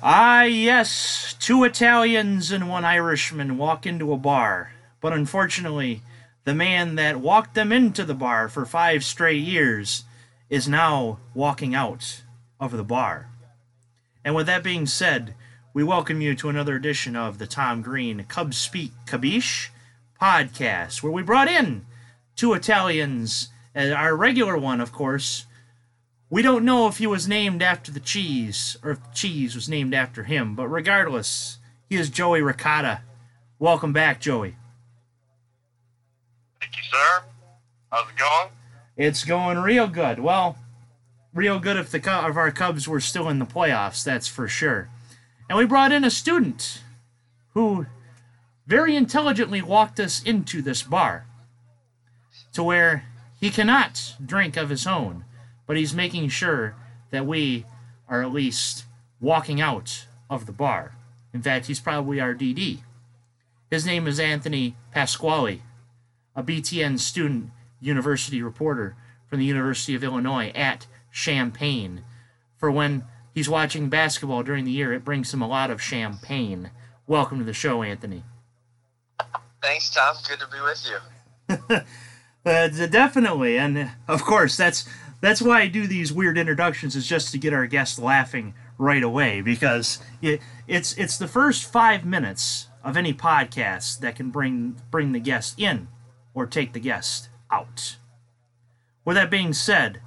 Ah, yes, two Italians and one Irishman walk into a bar, but unfortunately, the man that walked them into the bar for five straight years is now walking out of the bar. And with that being said, we welcome you to another edition of the Tom Green Cubs Speak Cub-eesh podcast, where we brought in two Italians, our regular one, of course, we don't know if he was named after the cheese or if the cheese was named after him, but regardless, he is Joey Ricotta. Welcome back, Joey. Thank you, sir. How's it going? It's going real good. Well, real good if the if our Cubs were still in the playoffs, that's for sure. And we brought in a student who very intelligently walked us into this bar to where he cannot drink of his own but he's making sure that we are at least walking out of the bar. In fact, he's probably our DD. His name is Anthony Pasquale, a BTN student university reporter from the University of Illinois at Champaign. For when he's watching basketball during the year, it brings him a lot of champagne. Welcome to the show, Anthony. Thanks, Tom. Good to be with you. uh, definitely, and of course, that's that's why I do these weird introductions is just to get our guests laughing right away because it, it's it's the first five minutes of any podcast that can bring bring the guest in or take the guest out. With that being said,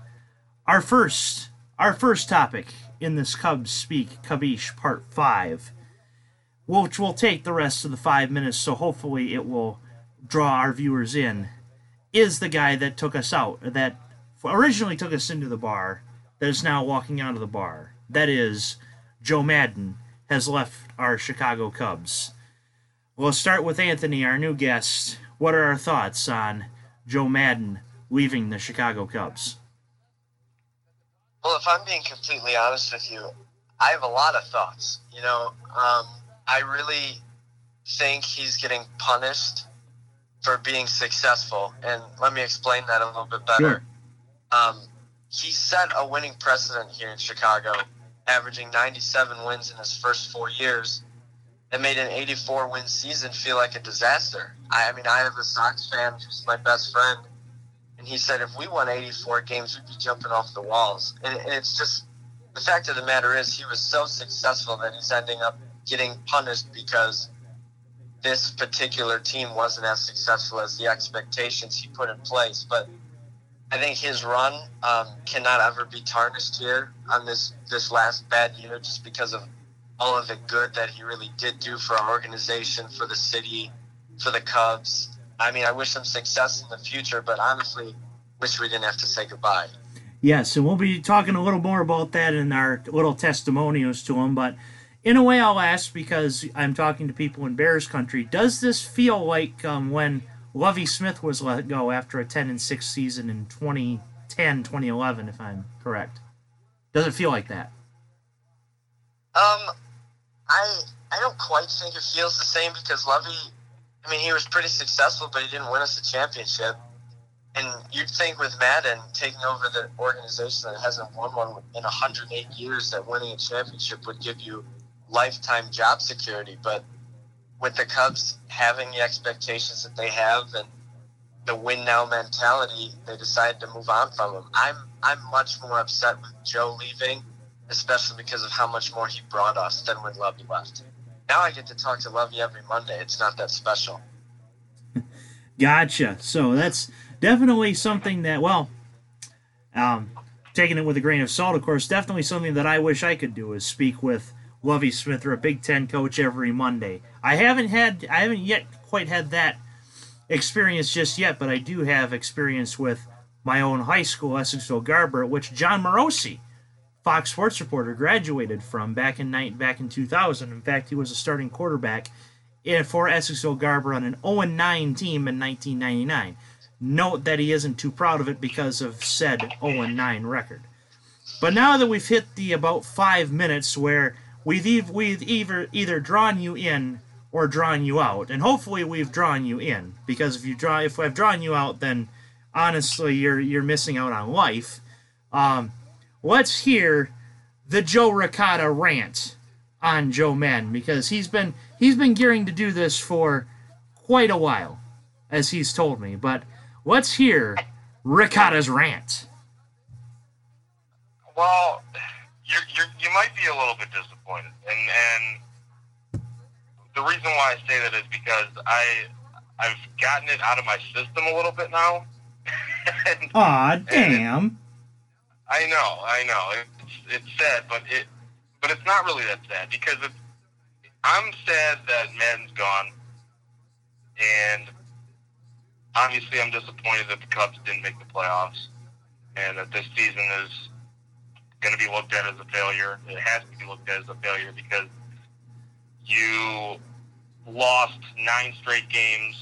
our first our first topic in this Cubs Speak Cub-eesh Part Five, which will take the rest of the five minutes, so hopefully it will draw our viewers in, is the guy that took us out that originally took us into the bar that is now walking out of the bar. That is, Joe Maddon has left our Chicago Cubs. We'll start with Anthony, our new guest. What are our thoughts on Joe Maddon leaving the Chicago Cubs? Well, if I'm being completely honest with you, I have a lot of thoughts. You know, um, I really think he's getting punished for being successful. And let me explain that a little bit better. Sure. Um, he set a winning precedent here in Chicago, averaging 97 wins in his first four years. That made an 84 win season feel like a disaster. I, I mean, I have a Sox fan who's my best friend, and he said if we won 84 games, we'd be jumping off the walls. And, and it's just the fact of the matter is, he was so successful that he's ending up getting punished because this particular team wasn't as successful as the expectations he put in place. But I think his run um, cannot ever be tarnished here on this this last bad year, just because of all of the good that he really did do for our organization, for the city, for the Cubs. I mean, I wish him success in the future, but honestly, wish we didn't have to say goodbye. Yes, and we'll be talking a little more about that in our little testimonials to him. But in a way, I'll ask because I'm talking to people in Bears country. Does this feel like um, when Lovie Smith was let go after a 10 and 6 season in 2010, 2011, if I'm correct. Does it feel like that? Um, I I don't quite think it feels the same because Lovie, I mean, he was pretty successful, but he didn't win us a championship. And you'd think with Maddon taking over the organization that hasn't won one in 108 years, that winning a championship would give you lifetime job security. But with the Cubs having the expectations that they have and the win now mentality, they decided to move on from him. I'm I'm much more upset with Joe leaving, especially because of how much more he brought us than when Lovie left. Now I get to talk to Lovie every Monday. It's not that special. gotcha. So that's definitely something that well, um, taking it with a grain of salt, of course, definitely something that I wish I could do is speak with Lovie Smith or a Big Ten coach every Monday. I haven't had I haven't yet quite had that experience just yet, but I do have experience with my own high school, Essexville Garber, which Jon Morosi, Fox Sports reporter, graduated from back in night back in 2000. In fact, he was a starting quarterback for Essexville Garber on an 0-9 team in 1999. Note that he isn't too proud of it because of said 0-9 record. But now that we've hit the about five minutes where we've we've either either drawn you in or drawn you out, and hopefully we've drawn you in because if you draw if I've drawn you out, then honestly you're you're missing out on life. Um, let's hear the Joe Ricotta rant on Joe Maddon because he's been he's been gearing to do this for quite a while, as he's told me. But let's hear Ricotta's rant. Well, you're, you're, you might be a little bit disappointed, and and the reason why I say that is because I I've gotten it out of my system a little bit now. and, Aw, damn. It, I know, I know. It's it's sad, but it but it's not really that sad because it's I'm sad that Maddon's gone, and obviously I'm disappointed that the Cubs didn't make the playoffs, and that this season is going to be looked at as a failure. It has to be looked at as a failure because you lost nine straight games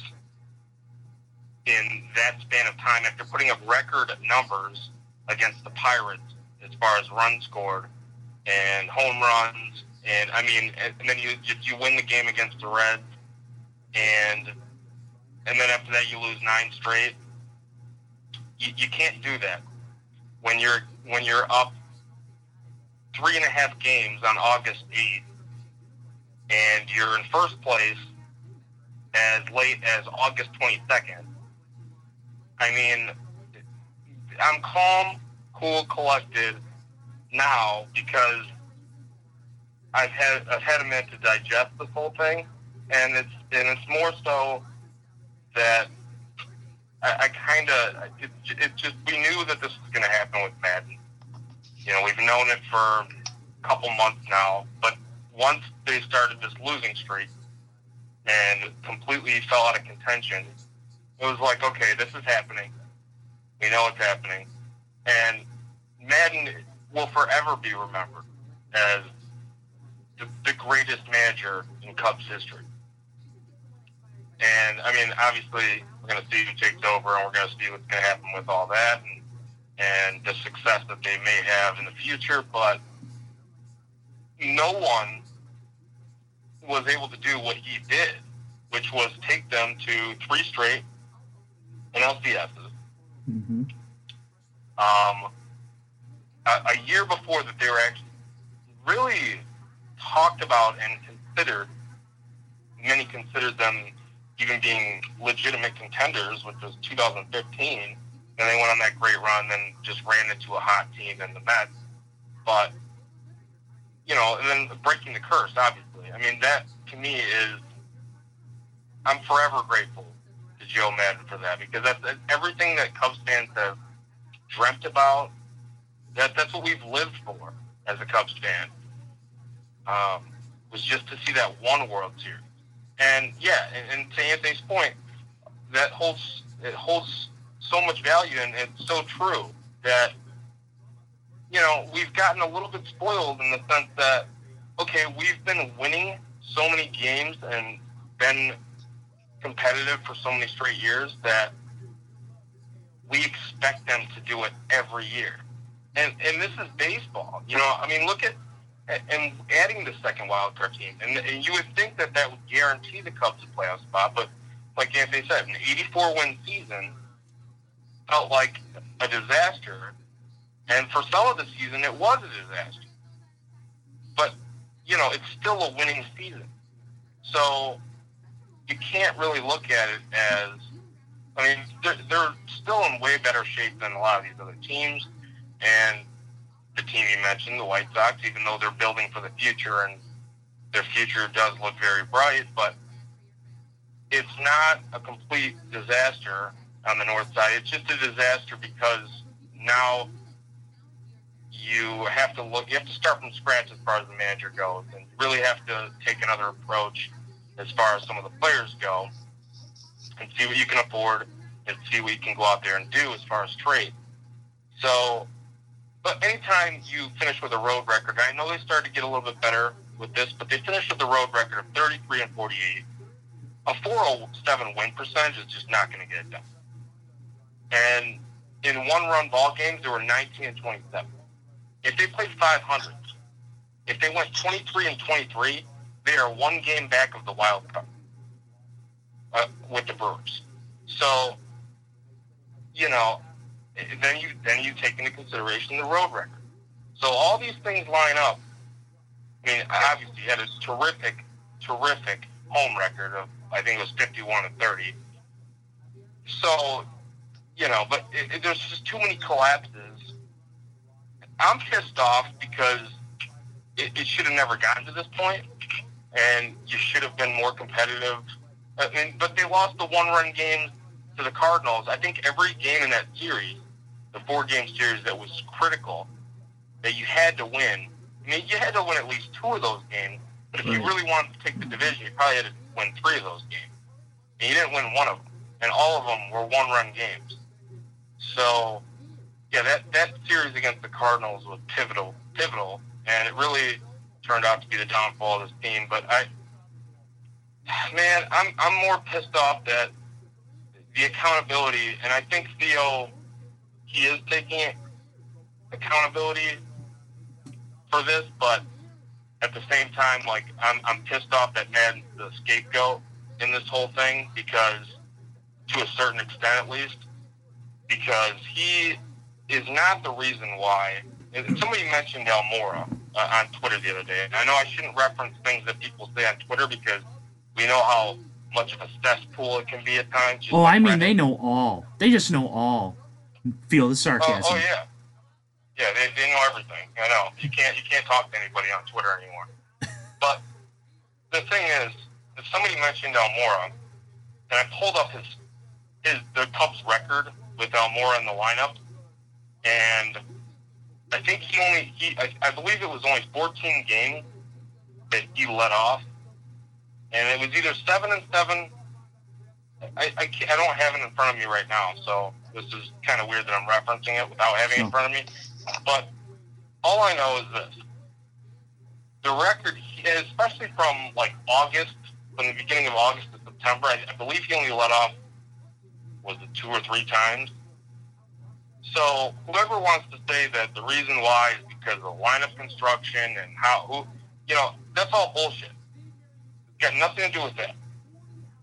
in that span of time after putting up record numbers against the Pirates as far as runs scored and home runs. And I mean, and, then you you win the game against the Reds, and and then after that you lose nine straight. You, you can't do that when you're when you're up three and a half games on August 8th, and you're in first place as late as August 22nd. I mean, I'm calm, cool, collected now because I've had I've had a minute to digest this whole thing, and it's and it's more so that I, I kind of it, it just we knew that this was going to happen with Maddon. You know, we've known it for a couple months now, but once they started this losing streak and completely fell out of contention, it was like, okay, this is happening. We know it's happening, and Maddon will forever be remembered as the, the greatest manager in Cubs history. And I mean, obviously, we're going to see who takes over, and we're going to see what's going to happen with all that, and and the success that they may have in the future. But no one was able to do what he did, which was take them to three straight NLCSs. Mm-hmm. Um, a, a year before that, they were actually really talked about and considered. Many considered them even being legitimate contenders, which was 2015 then they went on that great run, then just ran into a hot team in the Mets. But you know, and then breaking the curse, obviously. I mean, that to me is I'm forever grateful to Joe Maddon for that because that's, that's everything that Cubs fans have dreamt about. That that's what we've lived for as a Cubs fan. Um, was just to see that one World Series, and yeah, and, and to Anthony's point, that holds it holds so much value and it's so true that you know we've gotten a little bit spoiled in the sense that okay we've been winning so many games and been competitive for so many straight years that we expect them to do it every year. And and this is baseball you know i mean look at and adding the second wild card team and, and you would think that that would guarantee the cubs a playoff spot but like anthony said an 84 win season felt like a disaster. And for some of the season, it was a disaster. But, you know, it's still a winning season. So you can't really look at it as, I mean, they're, they're still in way better shape than a lot of these other teams. And the team you mentioned, the White Sox, even though they're building for the future and their future does look very bright, but it's not a complete disaster on the north side. It's just a disaster because now you have to look. You have to start from scratch as far as the manager goes, and really have to take another approach as far as some of the players go, and see what you can afford and see what you can go out there and do as far as trade. So, but anytime you finish with a road record, I know they started to get a little bit better with this, but they finished with a road record of 33 and 48. A 407 win percentage is just not going to get it done. And in one run ball games, they were 19 and 27. If they played 500, if they went 23 and 23, they are one game back of the wild card uh, with the Brewers. So, you know, then you then you take into consideration the road record. So all these things line up. I mean, obviously, had a terrific, terrific home record of, I think it was 51 and 30. So, you know, but it, it, there's just too many collapses. I'm pissed off because it, it should have never gotten to this point, and you should have been more competitive. Uh, I mean, but they lost the one-run games to the Cardinals. I think every game in that series, the four-game series that was critical, that you had to win. I mean, you had to win at least two of those games. But if you really wanted to take the division, you probably had to win three of those games. And you didn't win one of them, and all of them were one-run games. So, yeah, that that series against the Cardinals was pivotal, pivotal, and it really turned out to be the downfall of this team. But I, man, I'm I'm more pissed off that the accountability, and I think Theo, he is taking accountability for this, but at the same time, like I'm I'm pissed off that Maddon's the scapegoat in this whole thing because, to a certain extent at least, because he is not the reason why. Somebody mentioned Almora uh, on Twitter the other day. And I know I shouldn't reference things that people say on Twitter because we know how much of a cesspool it can be at times. Oh, like I mean, Reddit. they know all. They just know all. Feel the Oh, sarcasm. oh yeah, yeah. They, they know everything. I know. You can't you can't talk to anybody on Twitter anymore. But the thing is, if somebody mentioned Almora, and I pulled up his his the Cubs record with Almora in the lineup, and I think he only he I, I believe it was only 14 games that he let off, and it was either seven and seven. I, I, I don't have it in front of me right now, so this is kind of weird that I'm referencing it without having it in front of me. But all I know is this: the record, especially from like August, from the beginning of August to September, I, I believe he only let off was it two or three times. So whoever wants to say that the reason why is because of the lineup construction and how who, you know, that's all bullshit. It's got nothing to do with that.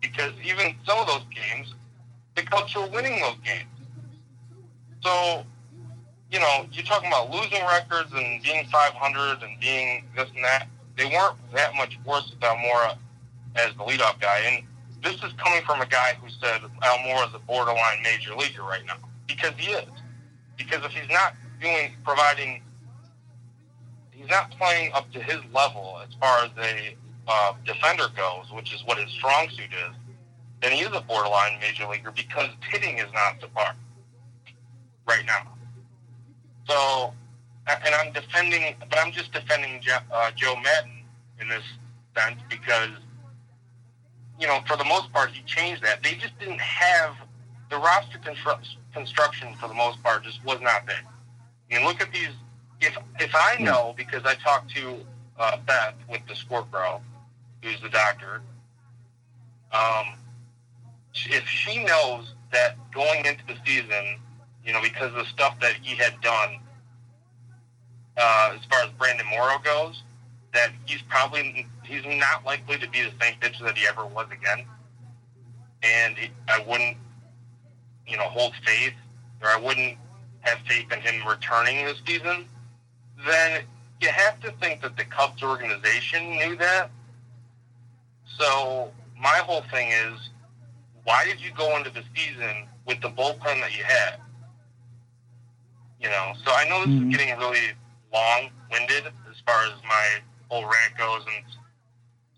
Because even some of those games, the Cubs were winning those games. So, you know, you're talking about losing records and being 500 and being this and that. They weren't that much worse with Almora as the leadoff guy. And this is coming from a guy who said Almora is a borderline major leaguer right now. Because he is. Because if he's not doing, providing, he's not playing up to his level as far as a uh, defender goes, which is what his strong suit is, then he is a borderline major leaguer because hitting is not the part right now. So, and I'm defending, but I'm just defending Jo- uh, Joe Maddon in this sense because, you know, for the most part, he changed that. They just didn't have the roster constru- construction for the most part just was not there. I mean, look at these. If if I know because I talked to uh, Beth with the Squirt Girl, who's the doctor, um, if she knows that going into the season, you know, because of the stuff that he had done, uh, as far as Brandon Morrow goes, that he's probably he's not likely to be the same pitcher that he ever was again. And he, I wouldn't, you know, hold faith, or I wouldn't have faith in him returning this season. Then you have to think that the Cubs organization knew that. So my whole thing is, why did you go into the season with the bullpen that you had? You know, so I know this Mhm. is getting really long-winded as far as my whole rant goes, and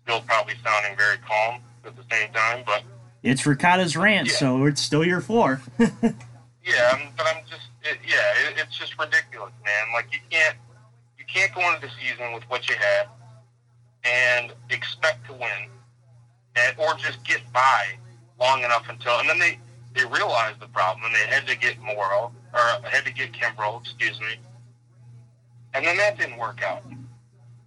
still probably sounding very calm at the same time. But It's Ricotta's rant, Yeah. so it's still your floor. yeah, I'm, but I'm just, it, yeah, it, it's just ridiculous, man. Like you can't, you can't go into the season with what you had and expect to win, and or just get by long enough until, and then they they realized the problem and they had to get Morrow or had to get Kimbrel, excuse me, and then that didn't work out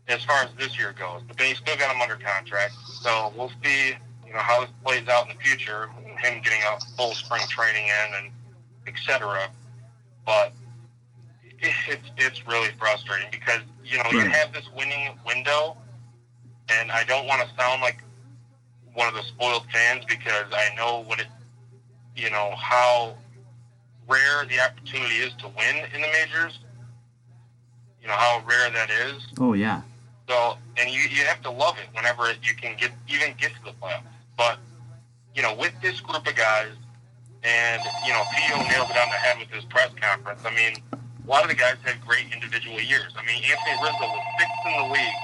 as far as this year goes. But they still got him under contract, so we'll see, you know, how this plays out in the future. Him getting a full spring training in and etc. But it's it's really frustrating because you know you hmm. have this winning window, and I don't want to sound like one of the spoiled fans because I know what it, you know, how rare the opportunity is to win in the majors. You know how rare that is. oh yeah. So, and you, you have to love it whenever you can get even get to the playoffs. But you know, with this group of guys, and you know, Theo nailed it on the head with his press conference. I mean, a lot of the guys had great individual years. I mean, Anthony Rizzo was sixth in the league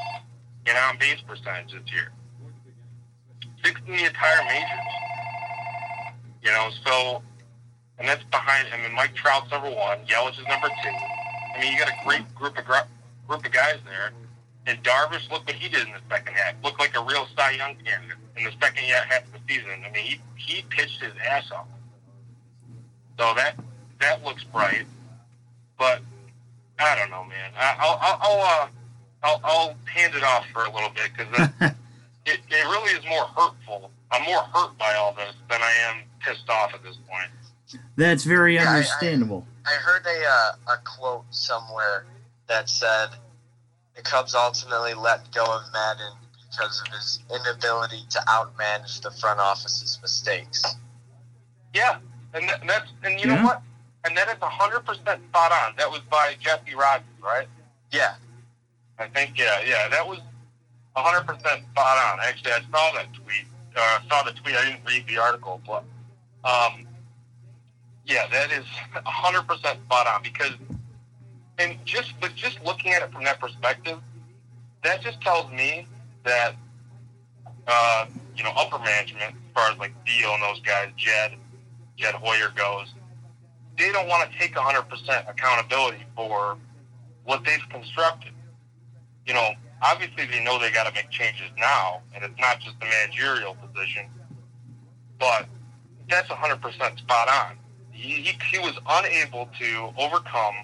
in on base percentage this year, sixth in the entire majors. You know, so and that's behind. I mean, Mike Trout's number one, Yelich is number two. I mean, you got a great group of group of guys there. And Darvish, look what he did in the second half. Looked like a real Cy Young candidate in the second half of the season. I mean, he he pitched his ass off. So that that looks bright, but I don't know, man. I, I'll I'll I'll, uh, I'll I'll hand it off for a little bit because it it really is more hurtful. I'm more hurt by all this than I am pissed off at this point. That's very yeah, understandable. I, I, I heard a uh, a quote somewhere that said the Cubs ultimately let go of Maddon because of his inability to outmanage the front office's mistakes. Yeah, and, that, that's and you yeah. know what? And that is hundred percent spot on. That was by Jesse Rogers, right? Yeah. I think yeah, yeah. That was hundred percent spot on. Actually, I saw that tweet. Uh, I saw the tweet. I didn't read the article, but um, yeah, that is hundred percent spot on because, and just but just looking at it from that perspective, that just tells me that uh, you know upper management, as far as like Theo and those guys, Jed, Jed Hoyer goes, they don't want to take 100% accountability for what they've constructed. You know, obviously they know they got to make changes now, and it's not just the managerial position, but that's 100% spot on. He, he, he was unable to overcome.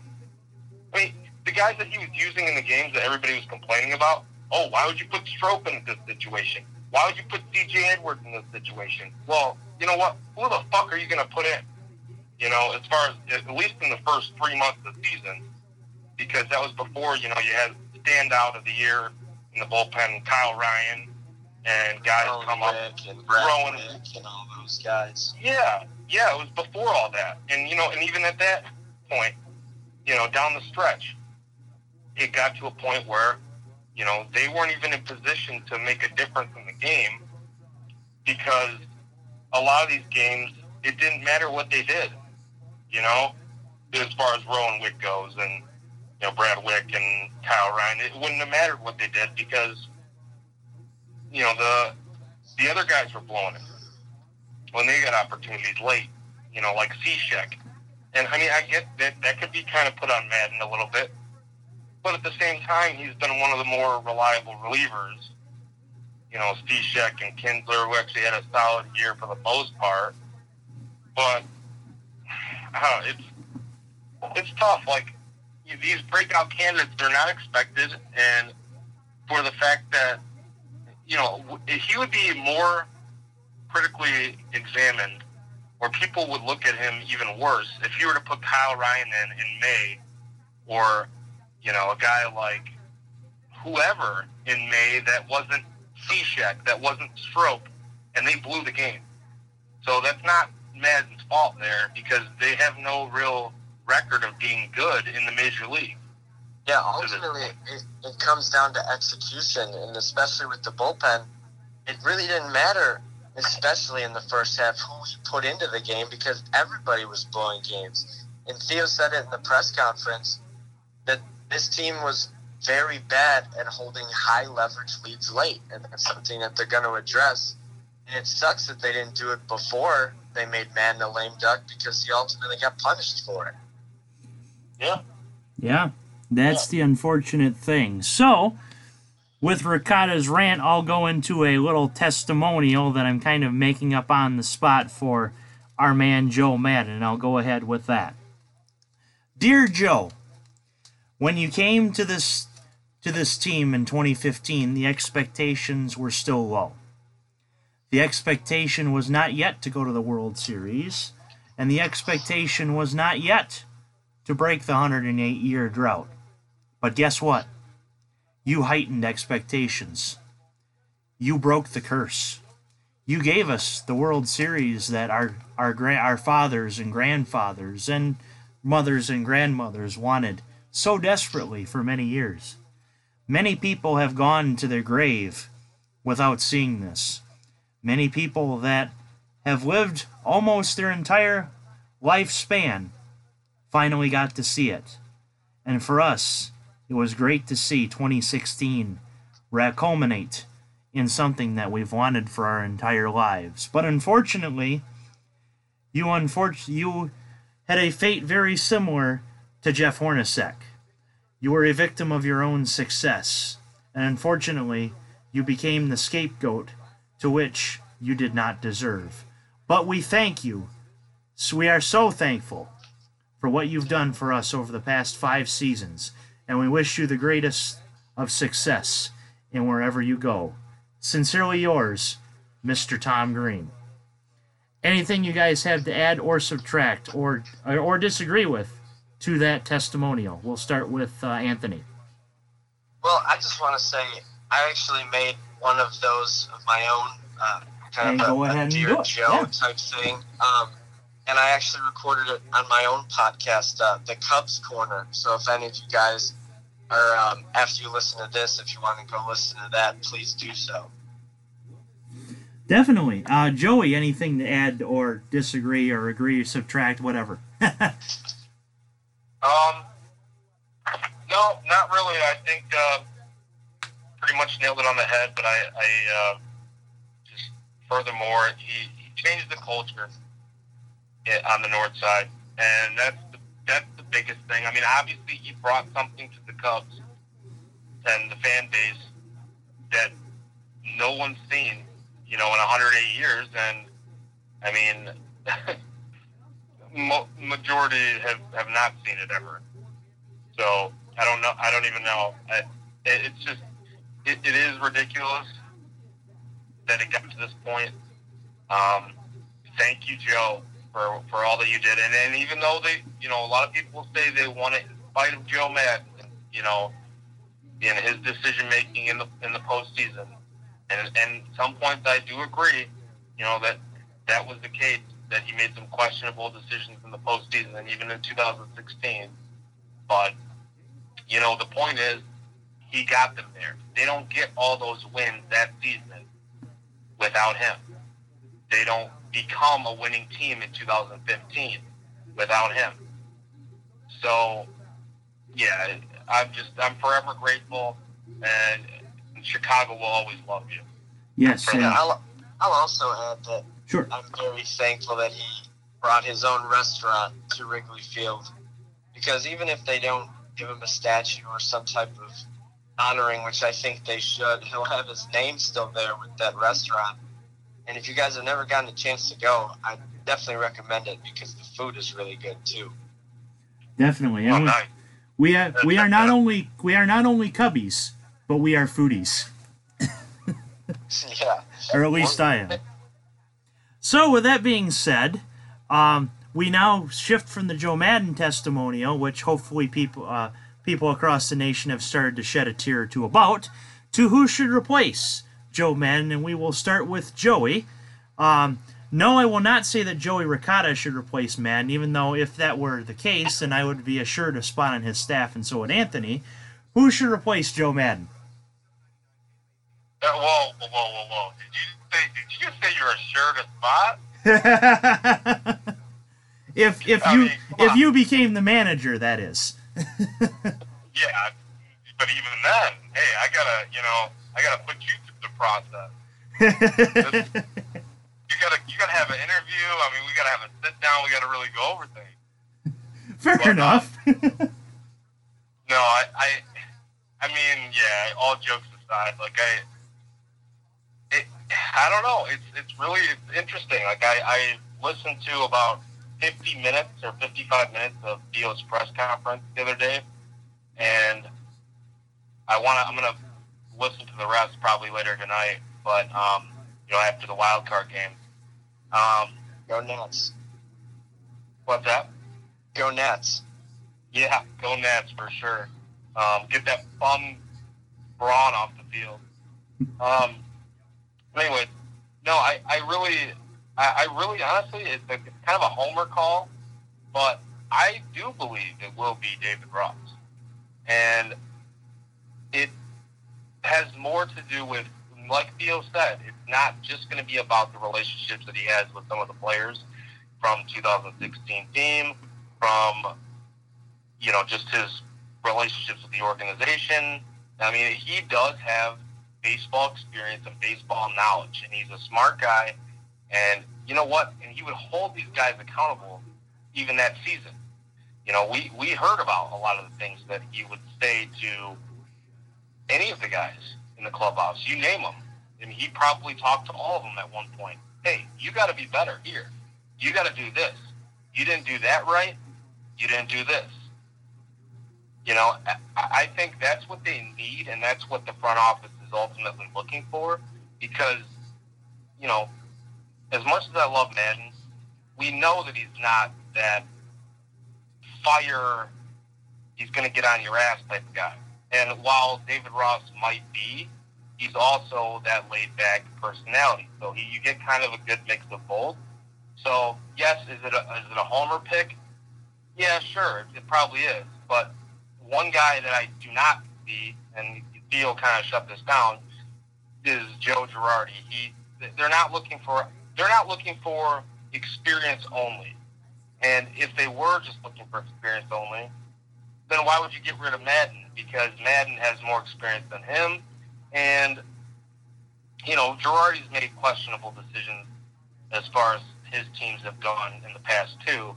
I mean, the guys that he was using in the games that everybody was complaining about. Oh, why would you put Strop in this situation? Why would you put C.J. Edwards in this situation? Well, you know what? Who the fuck are you going to put in? You know, as far as at least in the first three months of the season, because that was before you know you had standout of the year in the bullpen, Kyle Ryan, and guys come Rick up and throwing and all those guys. Yeah, yeah, it was before all that, and you know, and even at that point, you know, down the stretch, it got to a point where you know they weren't even in position to make a difference in the game because a lot of these games, it didn't matter what they did, you know, as far as Rowan Wick goes and, you know, Brad Wieck and Kyle Ryan. It wouldn't have mattered what they did because, you know, the the other guys were blowing it when they got opportunities late, you know, like Cishek. And I mean, I get that that could be kind of put on Maddon a little bit, but at the same time, he's been one of the more reliable relievers you know, Cishek and Kintzler, who actually had a solid year for the most part. But uh, it's it's tough. Like these breakout candidates, they're not expected, and for the fact that you know he would be more critically examined, or people would look at him even worse if you were to put Kyle Ryan in in May, or you know a guy like whoever in May that wasn't Cishek that wasn't Strop, and they blew the game. So that's not Maddon's fault there because they have no real record of being good in the major league. Yeah, ultimately it, it comes down to execution, and especially with the bullpen, it really didn't matter, especially in the first half, who you put into the game because everybody was blowing games. And Theo said it in the press conference that this team was very bad at holding high leverage leads late, and that's something that they're going to address. And it sucks that they didn't do it before they made Maddon a lame duck because he ultimately got punished for it. Yeah. Yeah, that's yeah. the unfortunate thing. So, with Ricotta's rant, I'll go into a little testimonial that I'm kind of making up on the spot for our man Joe Maddon. I'll go ahead with that. Dear Joe, when you came to this to this team in 2015, the expectations were still low. The expectation was not yet to go to the World Series, and the expectation was not yet to break the 108 year drought. But guess what? You heightened expectations. You broke the curse. You gave us the World Series that our our our fathers and grandfathers and mothers and grandmothers wanted so desperately for many years. Many people have gone to their grave without seeing this. Many people that have lived almost their entire lifespan finally got to see it. And for us, it was great to see 2016 culminate in something that we've wanted for our entire lives. But unfortunately, you unfor- you had a fate very similar to Jeff Hornacek. You were a victim of your own success, and unfortunately, you became the scapegoat to which you did not deserve. But we thank you. So we are so thankful for what you've done for us over the past five seasons, and we wish you the greatest of success in wherever you go. Sincerely yours, Mr. Tom Green. Anything you guys have to add or subtract or or disagree with to that testimonial? We'll start with uh, Anthony. Well, I just want to say I actually made one of those of my own, uh, kind And of go a, ahead a and Dear do it, Joe yeah. type thing. Um, and I actually recorded it on my own podcast, uh, The Cubs Corner. So if any of you guys are, um, after you listen to this, if you want to go listen to that, please do so. Definitely. Uh, Joey, anything to add or disagree or agree or subtract, whatever. Um, no, not really. I think uh, pretty much nailed it on the head. But I, I uh, just furthermore, he, he changed the culture i- on the north side, and that's the, that's the biggest thing. I mean, obviously, he brought something to the Cubs and the fan base that no one's seen, you know, in 108 years. And I mean. majority have, have not seen it ever. So I don't know. I don't even know. I, it, it's just it, it is ridiculous that it got to this point. Um, thank you, Joe, for for all that you did. And and even though they, you know, a lot of people say they want it in spite of Joe Maddon, you know, in his decision making in the in the postseason. And and some points I do agree, you know, that that was the case that he made some questionable decisions in the postseason and even in 2016. But you know, the point is, he got them there. They don't get all those wins that season without him. They don't become a winning team in 2015 without him. So, yeah, I'm just I'm forever grateful, and Chicago will always love you. yes. Yeah, I'll, I'll also add that sure. I'm very thankful that he brought his own restaurant to Wrigley Field because even if they don't give him a statue or some type of honoring, which I think they should, he'll have his name still there with that restaurant. And if you guys have never gotten a chance to go, I definitely recommend it because the food is really good too. Definitely. Oh, we- nice. we are we are not only we are not only cubbies, but we are foodies. yeah. or at least I am. So, with that being said, um, we now shift from the Joe Maddon testimonial, which hopefully people uh, people across the nation have started to shed a tear or two about, to who should replace Joe Maddon, and we will start with Joey. Um, no, I will not say that Joey Ricotta should replace Maddon, even though if that were the case, then I would be assured of spot on his staff, and so would Anthony. Who should replace Joe Maddon? Uh, whoa, whoa, whoa, whoa, whoa! Did you say? Did you just say you're assured a spot? if if I you mean, if on. you became the manager, that is. Yeah, but even then, hey, I gotta, you know, I gotta put you process. You gotta, you gotta have an interview. I mean, we gotta have a sit down. We gotta really go over things. Fair Well, enough. No, I, I, I mean, yeah. All jokes aside, like I, it, I don't know. It's it's really it's interesting. Like I, I listened to about 50 minutes or 55 minutes of Theo's press conference the other day, and I want to. I'm gonna listen to the rest probably later tonight. But um, you know, after the wild card game. Um, Go Nats. what's that? Go Nats. Yeah, go Nats for sure. Um, get that bum Braun off the field. Um, anyway, no, I, I really, I, I really, honestly, it's, a, it's kind of a homer call, but I do believe it will be David Ross, and it has more to do with, like Theo said, it's not just going to be about the relationships that he has with some of the players from 2016 team, from you know just his relationships with the organization. I mean, he does have baseball experience and baseball knowledge, and he's a smart guy. And you know what? And he would hold these guys accountable even that season. You know, we, we heard about a lot of the things that he would say to any of the guys in the clubhouse. You name them. And he probably talked to all of them at one point. Hey, you got to be better here. You got to do this. You didn't do that right. You didn't do this. You know, I think that's what they need, and that's what the front office is ultimately looking for. Because, you know, as much as I love Maddon, we know that he's not that fire, he's going to get on your ass type of guy. And while David Ross might be, he's also that laid back personality. So he, you get kind of a good mix of both. So yes, is it a, is it a homer pick? Yeah, sure, it probably is. But one guy that I do not see, and Theo kind of shut this down, is Joe Girardi. He they're not looking for they're not looking for experience only. And if they were just looking for experience only, then why would you get rid of Maddon? Because Maddon has more experience than him. And, you know, Girardi's made questionable decisions as far as his teams have gone in the past two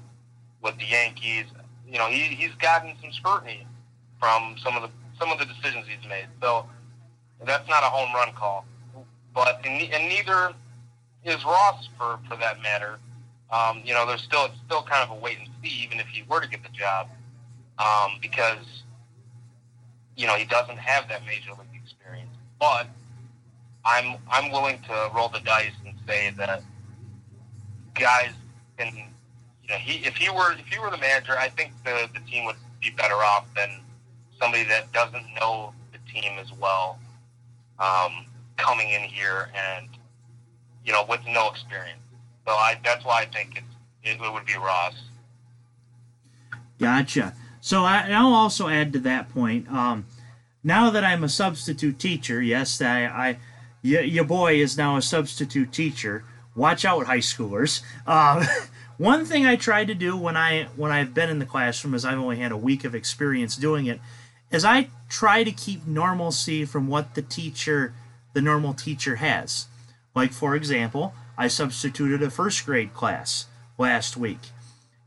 with the Yankees. You know, he, he's gotten some scrutiny from some of the some of the decisions he's made. So that's not a home run call. But and, and neither is Ross for, for that matter. Um, you know, there's still it's still kind of a wait and see, even if he were to get the job, um, because you know he doesn't have that major league experience. But I'm I'm willing to roll the dice and say that guys can, you know, he if he were if he were the manager, I think the the team would be better off than somebody that doesn't know the team as well, um, coming in here and you know with no experience. So I that's why I think it, it would be Ross. Gotcha. So I, will also add to that point. Um, now that I'm a substitute teacher, yes, I, I y- your boy is now a substitute teacher. Watch out, high schoolers. Um, one thing I try to do when I when I've been in the classroom, as I've only had a week of experience doing it, is I try to keep normalcy from what the teacher, the normal teacher has. Like for example, I substituted a first grade class last week,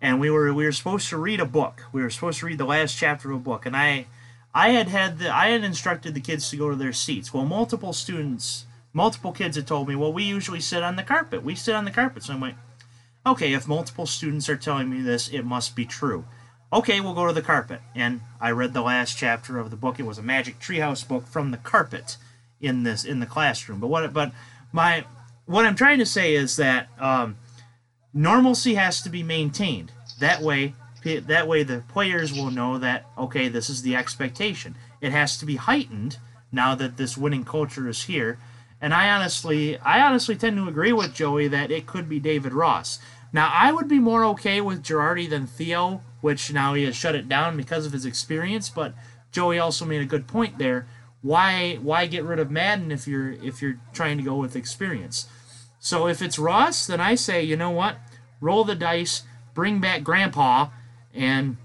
and we were we were supposed to read a book. We were supposed to read the last chapter of a book, and I I had had the I had instructed the kids to go to their seats. Well, multiple students, multiple kids had told me, well, we usually sit on the carpet. We sit on the carpet. So I'm like, okay, if multiple students are telling me this, it must be true. Okay, we'll go to the carpet. And I read the last chapter of the book. It was a Magic Treehouse book from the carpet in this in the classroom. But what but my what I'm trying to say is that um, normalcy has to be maintained. That way, that way the players will know that okay, this is the expectation. It has to be heightened now that this winning culture is here. And I honestly, I honestly tend to agree with Joey that it could be David Ross. Now, I would be more okay with Girardi than Theo, which now he has shut it down because of his experience. But Joey also made a good point there. Why, why get rid of Maddon if you're if you're trying to go with experience? So if it's Ross, then I say, you know what? Roll the dice, bring back Grandpa, and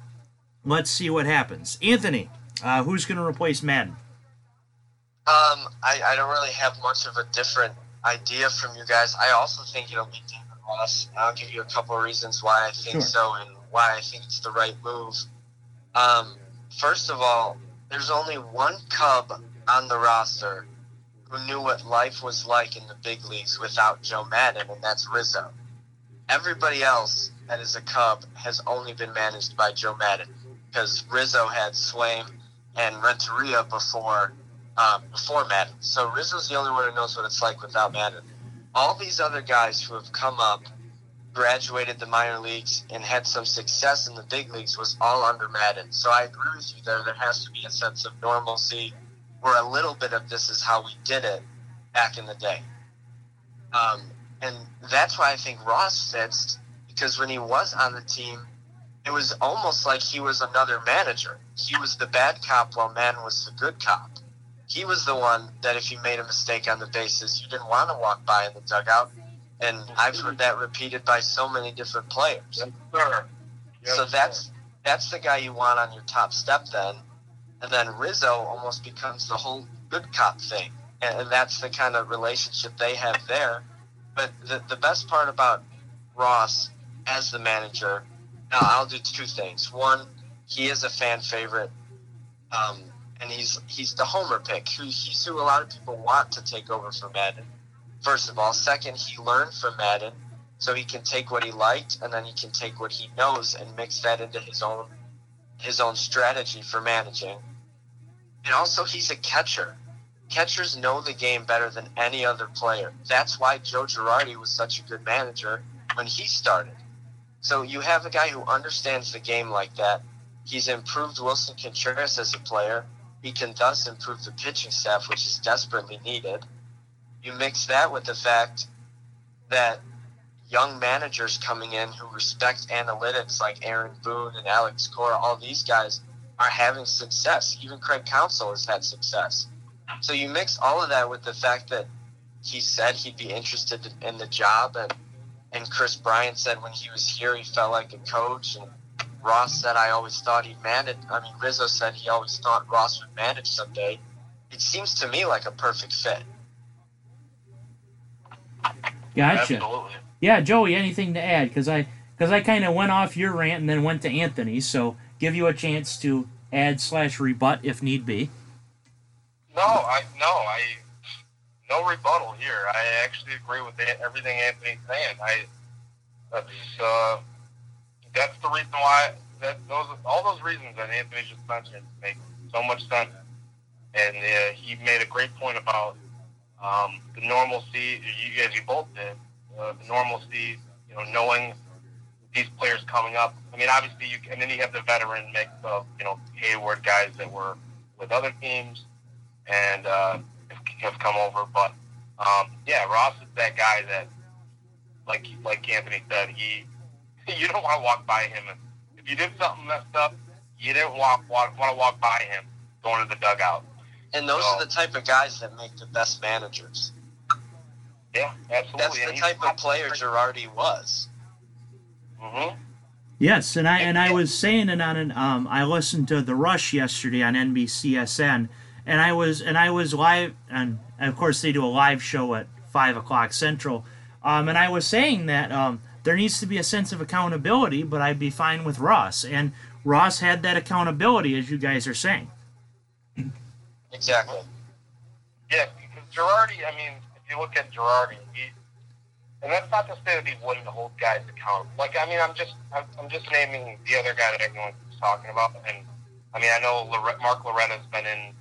let's see what happens. Anthony, uh, who's going to replace Maddon? Um, I, I don't really have much of a different idea from you guys. I also think it'll be David Ross. I'll give you a couple of reasons why I think sure. so and why I think it's the right move. Um, first of all, there's only one Cub on the roster who knew what life was like in the big leagues without Joe Maddon, and that's Rizzo. Everybody else that is a Cub has only been managed by Joe Maddon because Rizzo had Sveum and Renteria before um, before Maddon. So Rizzo's the only one who knows what it's like without Maddon. All these other guys who have come up, graduated the minor leagues, and had some success in the big leagues was all under Maddon. So I agree with you there. There has to be a sense of normalcy where a little bit of this is how we did it back in the day. Um, and that's why I think Ross fits because when he was on the team, it was almost like he was another manager. He was the bad cop while Man was the good cop. he was the one that if you made a mistake on the bases, you didn't want to walk by in the dugout. And I've heard that repeated by so many different players. Yes, sir. Yes, so that's that's the guy you want on your top step then. And then Rizzo almost becomes the whole good cop thing. And, and that's the kind of relationship they have there. But the, the best part about Ross as the manager, now I'll do two things. One, he is a fan favorite. Um, and he's he's the homer pick. Who he's who a lot of people want to take over for Maddon. First of all, second, he learned from Maddon, so he can take what he liked and then he can take what he knows and mix that into his own his own strategy for managing. And also, he's a catcher. Catchers know the game better than any other player. That's why Joe Girardi was such a good manager when he started. So you have a guy who understands the game like that. He's improved Willson Contreras as a player. He can thus improve the pitching staff, which is desperately needed. You mix that with the fact that young managers coming in who respect analytics like Aaron Boone and Alex Cora, all these guys are having success. Even Craig Counsell has had success. So you mix all of that with the fact that he said he'd be interested in the job and and Kris Bryant said when he was here he felt like a coach and Ross said I always thought he'd manage I mean Rizzo said he always thought Ross would manage someday. It seems to me like a perfect fit. Gotcha. Absolutely. Yeah, Joey, anything to add? Because I because I kind of went off your rant and then went to Anthony, so give you a chance to add slash rebut if need be. No, I no, I no rebuttal here. I actually agree with everything Anthony's saying. I that's uh, that's the reason why that those all those reasons that Anthony just mentioned make so much sense. And uh, he made a great point about um, the normalcy. You guys, you both did uh, the normalcy. You know, knowing these players coming up. I mean, obviously, you and then you have the veteran mix of you know Hayward guys that were with other teams and uh, have come over. But um, yeah, Ross is that guy that, like like Anthony said, he you don't want to walk by him. If you did something messed up, you didn't walk, walk want to walk by him going to the dugout. And those So- are the type of guys that make the best managers. Yeah, absolutely. That's the type of player Girardi was. Mm-hmm. Yes, and I and I was saying it on an um I listened to the Rush yesterday on NBCSN, and I was and I was live and, and of course they do a live show at five o'clock Central, um and I was saying that um there needs to be a sense of accountability, but I'd be fine with Ross and Ross had that accountability as you guys are saying. Exactly. Yeah, because Girardi, I mean, if you look at Girardi, he, and that's not to say that he wouldn't hold guys accountable. Like, I mean, I'm just, I'm, I'm just naming the other guy that everyone's talking about, and I mean, I know Mark Loretta's been in.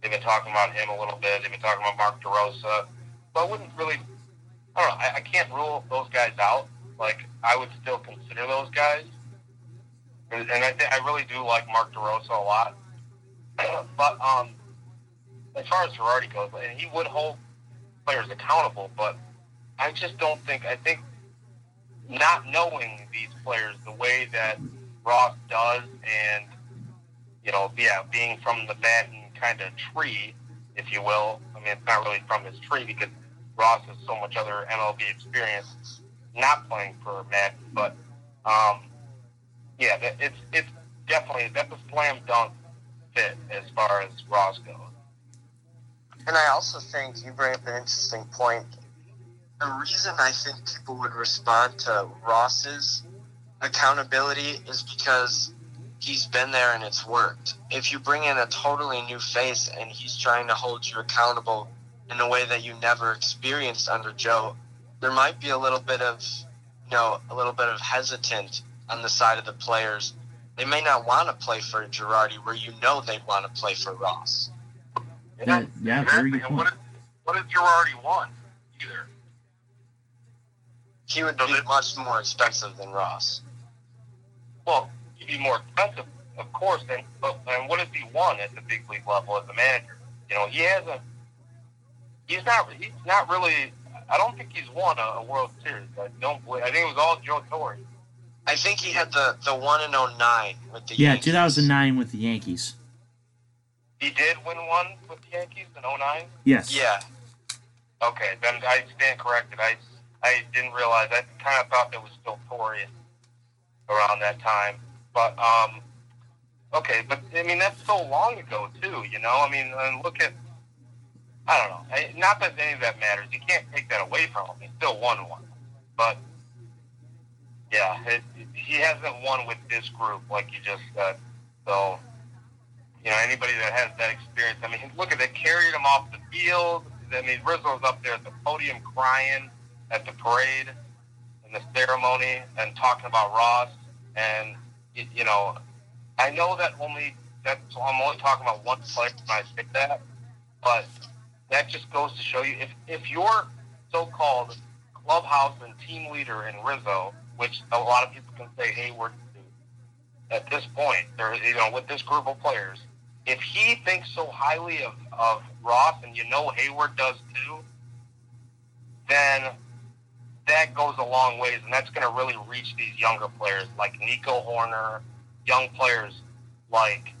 They've been talking about him a little bit. They've been talking about Mark DeRosa, but I wouldn't really. I don't know. I, I can't rule those guys out. Like, I would still consider those guys, and, and I, th- I really do like Mark DeRosa a lot. but um, as far as Girardi goes, and he would hold players accountable, but I just don't think. I think not knowing these players the way that Ross does, and you know, yeah, being from the Maddon kind of tree, if you will. I mean, it's not really from his tree because Ross has so much other MLB experience, not playing for Maddon, but um, yeah, it's it's definitely that's a slam dunk fit as far as Ross goes. And I also think you bring up an interesting point. The reason I think people would respond to Ross's accountability is because he's been there and it's worked. If you bring in a totally new face and he's trying to hold you accountable in a way that you never experienced under Joe, there might be a little bit of, you know, a little bit of hesitant on the side of the players. They may not want to play for Girardi where you know they want to play for Ross. Yeah, yeah, very good And what point. did, what did Girardi want? Either. He would So be much more expensive than Ross. Well, he'd be more expensive, of course. And but and what has he won at the big league level as a manager? You know, he hasn't. He's not. He's not really. I don't think he's won a, a World Series. I don't. believe- I think it was all Joe Torre. I think he had the, the one in 09 with the Yeah, Yankees. 2009 with the Yankees. He did win one with the Yankees in 09? Yes. Yeah. Okay, then I stand corrected. I, I didn't realize. I kind of thought it was still Torre around that time. But, um, okay, but, I mean, that's so long ago, too, you know? I mean, and look at, I don't know. I, not that any of that matters. You can't take that away from him. He still won one. But, yeah, it, he hasn't won with this group, like you just said. So, you know, anybody that has that experience, I mean, look at they carried him off the field. I mean, Rizzo's up there at the podium crying at the parade in the ceremony and talking about Ross. And, you, you know, I know that only, that's, I'm only talking about one player when I say that, but that just goes to show you if, if your so-called clubhouse and team leader in Rizzo, which a lot of people can say Heyward at this point, there, you know, with this group of players, if he thinks so highly of, of Ross, and you know Heyward does too, then that goes a long ways, and that's going to really reach these younger players like Nico Hoerner, young players like,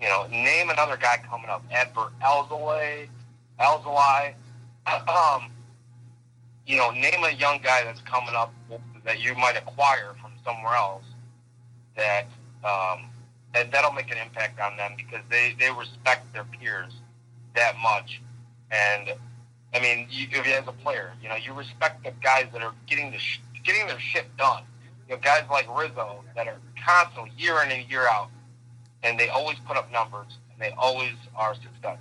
you know, name another guy coming up, Adbert Alzolay, Alzolay, um, you know, name a young guy that's coming up that you might acquire from somewhere else that um, that that'll make an impact on them because they they respect their peers that much, and I mean, you as a player, you know, you respect the guys that are getting the sh- getting their shit done. You know, guys like Rizzo that are constantly year in and year out, and they always put up numbers and they always are successful.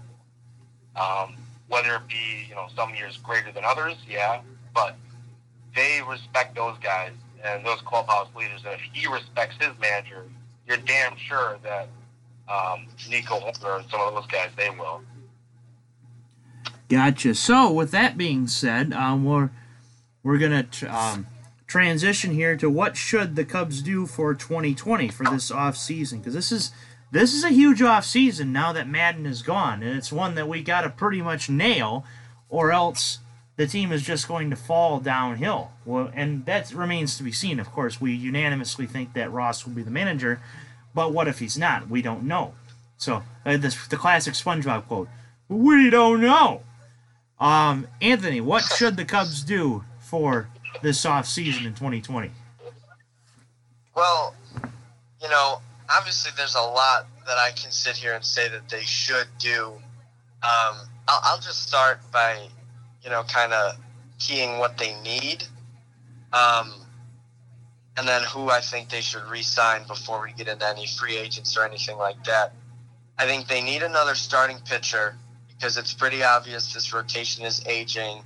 Um, whether it be you know some years greater than others, yeah, but they respect those guys and those clubhouse leaders. And if he respects his manager, you're damn sure that um, Nico Hoerner and some of those guys they will. Gotcha. So, with that being said, um, we're we're gonna um, transition here to what should the Cubs do for 2020 for this off season because this is this is a huge off season now that Maddon is gone, and it's one that we got to pretty much nail, or else the team is just going to fall downhill. Well, and that remains to be seen. Of course, we unanimously think that Ross will be the manager, but what if he's not? We don't know. So, uh, this, the classic SpongeBob quote: "We don't know." Um, Anthony, what should the Cubs do for this off season in 2020? Well, you know, obviously there's a lot that I can sit here and say that they should do. Um, I'll, I'll just start by, you know, kind of keying what they need, um, and then who I think they should re-sign before we get into any free agents or anything like that. I think they need another starting pitcher because it's pretty obvious this rotation is aging.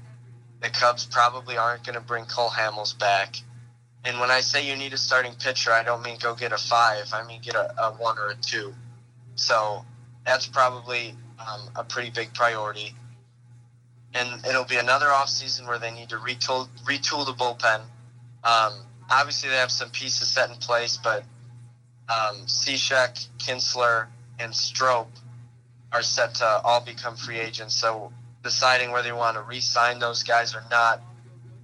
The Cubs probably aren't going to bring Cole Hamels back. And when I say you need a starting pitcher, I don't mean go get a five. I mean get a, a one or a two. So that's probably um, a pretty big priority. And it'll be another offseason where they need to retool, retool the bullpen. Um, obviously, they have some pieces set in place, but um, Cishek, Kintzler, and Strop are set to all become free agents. So deciding whether you want to re-sign those guys or not,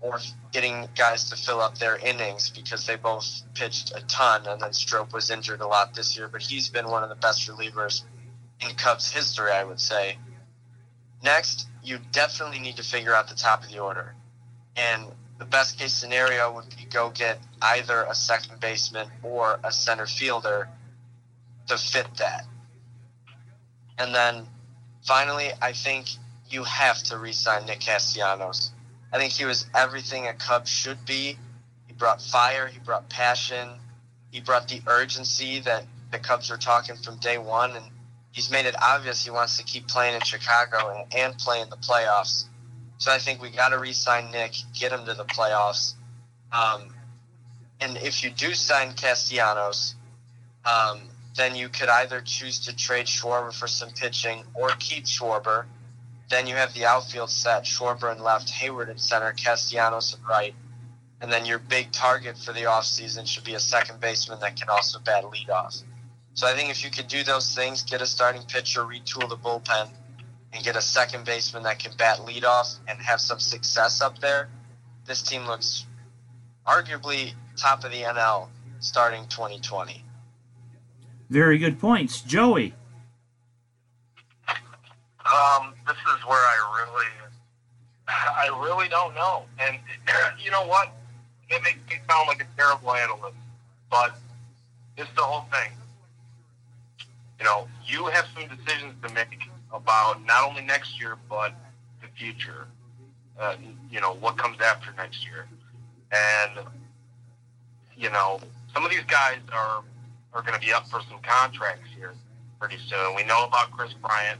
or getting guys to fill up their innings because they both pitched a ton, and then Strop was injured a lot this year, but he's been one of the best relievers in Cubs history, I would say. Next, you definitely need to figure out the top of the order, and the best case scenario would be go get either a second baseman or a center fielder to fit that. And then finally, I think you have to re-sign Nick Castellanos. I think he was everything a Cub should be. He brought fire, he brought passion, he brought the urgency that the Cubs were talking from day one, and he's made it obvious he wants to keep playing in Chicago and, and play in the playoffs. So I think we got to re-sign Nick, get him to the playoffs. Um, and if you do sign Castellanos, um, then you could either choose to trade Schwarber for some pitching or keep Schwarber. Then you have the outfield set, Schwarber in left, Heyward in center, Castellanos in right. And then your big target for the offseason should be a second baseman that can also bat leadoff. So I think if you could do those things, get a starting pitcher, retool the bullpen, and get a second baseman that can bat leadoff and have some success up there, this team looks arguably top of the NL starting 2020. Very good points. Joey. Um, this is where I really, I really don't know. And you know what? It makes me sound like a terrible analyst, but it's the whole thing. You know, you have some decisions to make about not only next year but the future. Uh, you know, what comes after next year, and you know, some of these guys are are going to be up for some contracts here pretty soon. We know about Kris Bryant.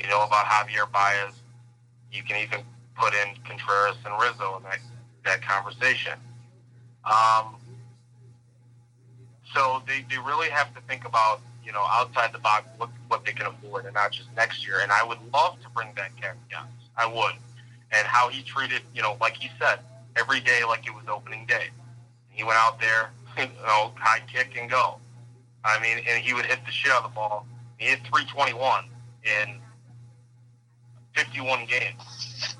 We know about Javier Baez. You can even put in Contreras and Rizzo in that, that conversation. Um, so they, they really have to think about, you know, outside the box what, what they can afford and not just next year. And I would love to bring back Kevin I would. And how he treated, you know, like he said, every day like it was opening day. He went out there, you know, high kick and go. I mean, and he would hit the shit out of the ball. He hit 321 in 51 games,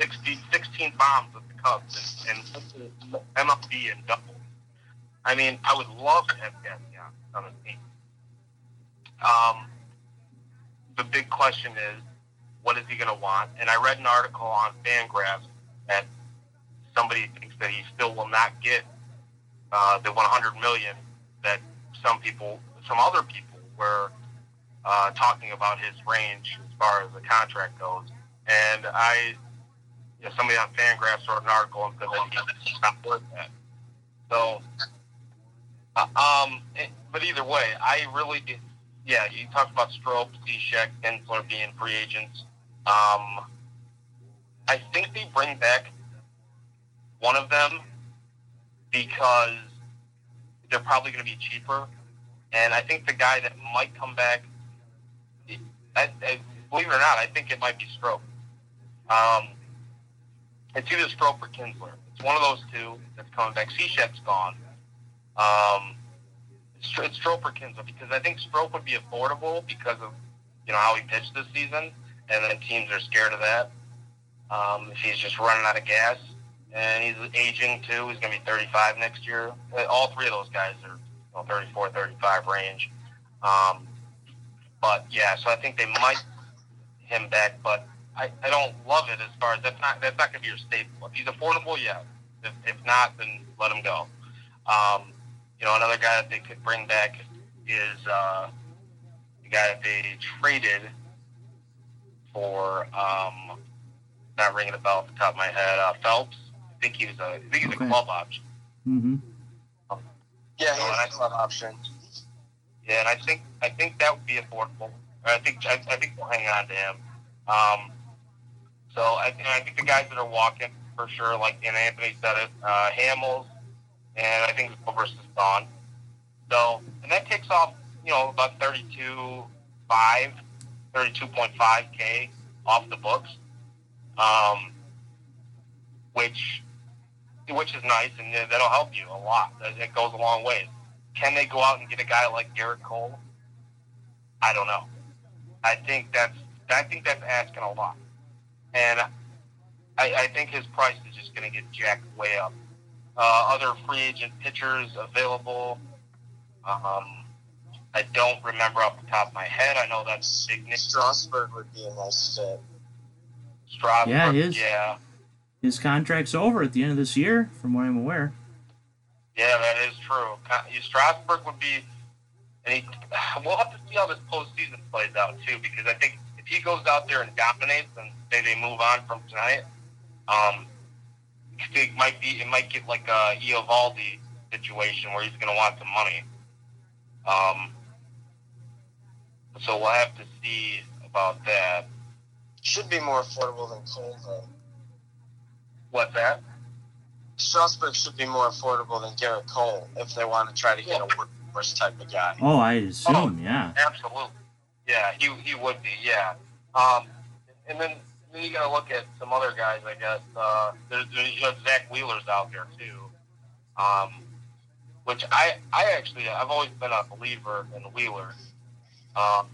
60, 16 bombs with the Cubs, and, and MLB and double. I mean, I would love to have Gaston on the team. Um, the big question is, what is he going to want? And I read an article on Fangraphs that somebody thinks that he still will not get uh, the 100 million that some people, some other people were uh, talking about his range as far as the contract goes. And I, you know, somebody on Fangraphs wrote an article and said that he's not worth that. So, uh, um, it, but either way, I really, yeah, you talked about Strop, Cishek, Kintzler being free agents. Um, I think they bring back one of them because they're probably going to be cheaper. And I think the guy that might come back, I, I, believe it or not, I think it might be Strop. Um, it's either Strop or Kintzler. It's one of those two that's coming back. Cishek's gone. Um, it's, it's Strop or Kintzler because I think Strop would be affordable because of you know how he pitched this season, and then teams are scared of that. Um, if he's just running out of gas, and he's aging too. He's going to be 35 next year. Uh, all three of those guys are you know, 34, 35 range. Um, but yeah, so I think they might him back, but I, I don't love it as far as that's not that's not going to be your staple. If he's affordable, yeah. If, if not, then let him go. Um, you know, another guy that they could bring back is uh, the guy that they traded for. Um, not ringing a bell off the top of my head. Uh, Phelps I think he was a, I think he's okay. a club option. Mm-hmm. Yeah, he's a club option. Yeah, and I think I think that would be affordable. I think I, I think we'll hang on to him. Um, so I, I think the guys that are walking for sure, like and Anthony said it, uh, Hamels, and I think Gilbert is gone. So and that takes off, you know, about 32, 5, 32.5 k off the books, um, which which is nice, and that'll help you a lot. It goes a long way. Can they go out and get a guy like Gerrit Cole? I don't know. I think that's I think that's asking a lot, and I, I think his price is just going to get jacked way up. Uh, other free agent pitchers available. Um, I don't remember off the top of my head. I know that's big. Strasburg would be a nice fit. Strasburg, yeah, his, yeah his contract's over at the end of this year, from what I'm aware. Yeah, that is true. Strasburg would be, and he, we'll have to see how this postseason plays out too, because I think if he goes out there and dominates, and say they move on from tonight, um, it might be it might get like a Eovaldi situation where he's going to want some money. Um, so we'll have to see about that. Should be more affordable than Cole, though. What's that? Strasburg should be more affordable than Gerrit Cole if they want to try to get a workhorse type of guy. Oh, I assume, oh, yeah. Absolutely. Yeah, he, he would be, yeah. Um, and then, then you got to look at some other guys, I guess. Uh, there's, there's you know, Zack Wheeler's out there, too. Um, which I, I actually, I've always been a believer in Wheeler. Um,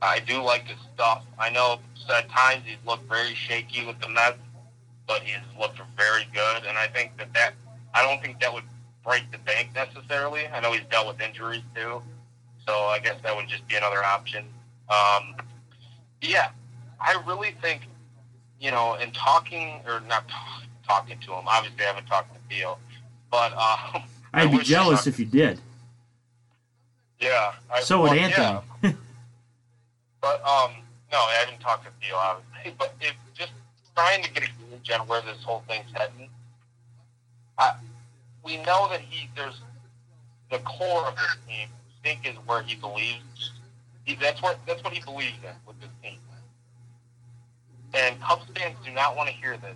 I do like his stuff. I know at times he's looked very shaky with the Mets, but he's looked very good. And I think that that I don't think that would break the bank necessarily. I know he's dealt with injuries too, so I guess that would just be another option. Um, yeah, I really think, you know, in talking or not talking to him. Obviously, I haven't talked to Theo, but um, I'd be jealous if you did. Yeah. I, So would well, Anthony. yeah. But um, no, I haven't talked to Theo obviously. But if just trying to get a gauge on where this whole thing's heading, I, we know that he there's the core of this team. I think is where he believes. He, that's what that's what he believes in with this team. And Cubs fans do not want to hear this.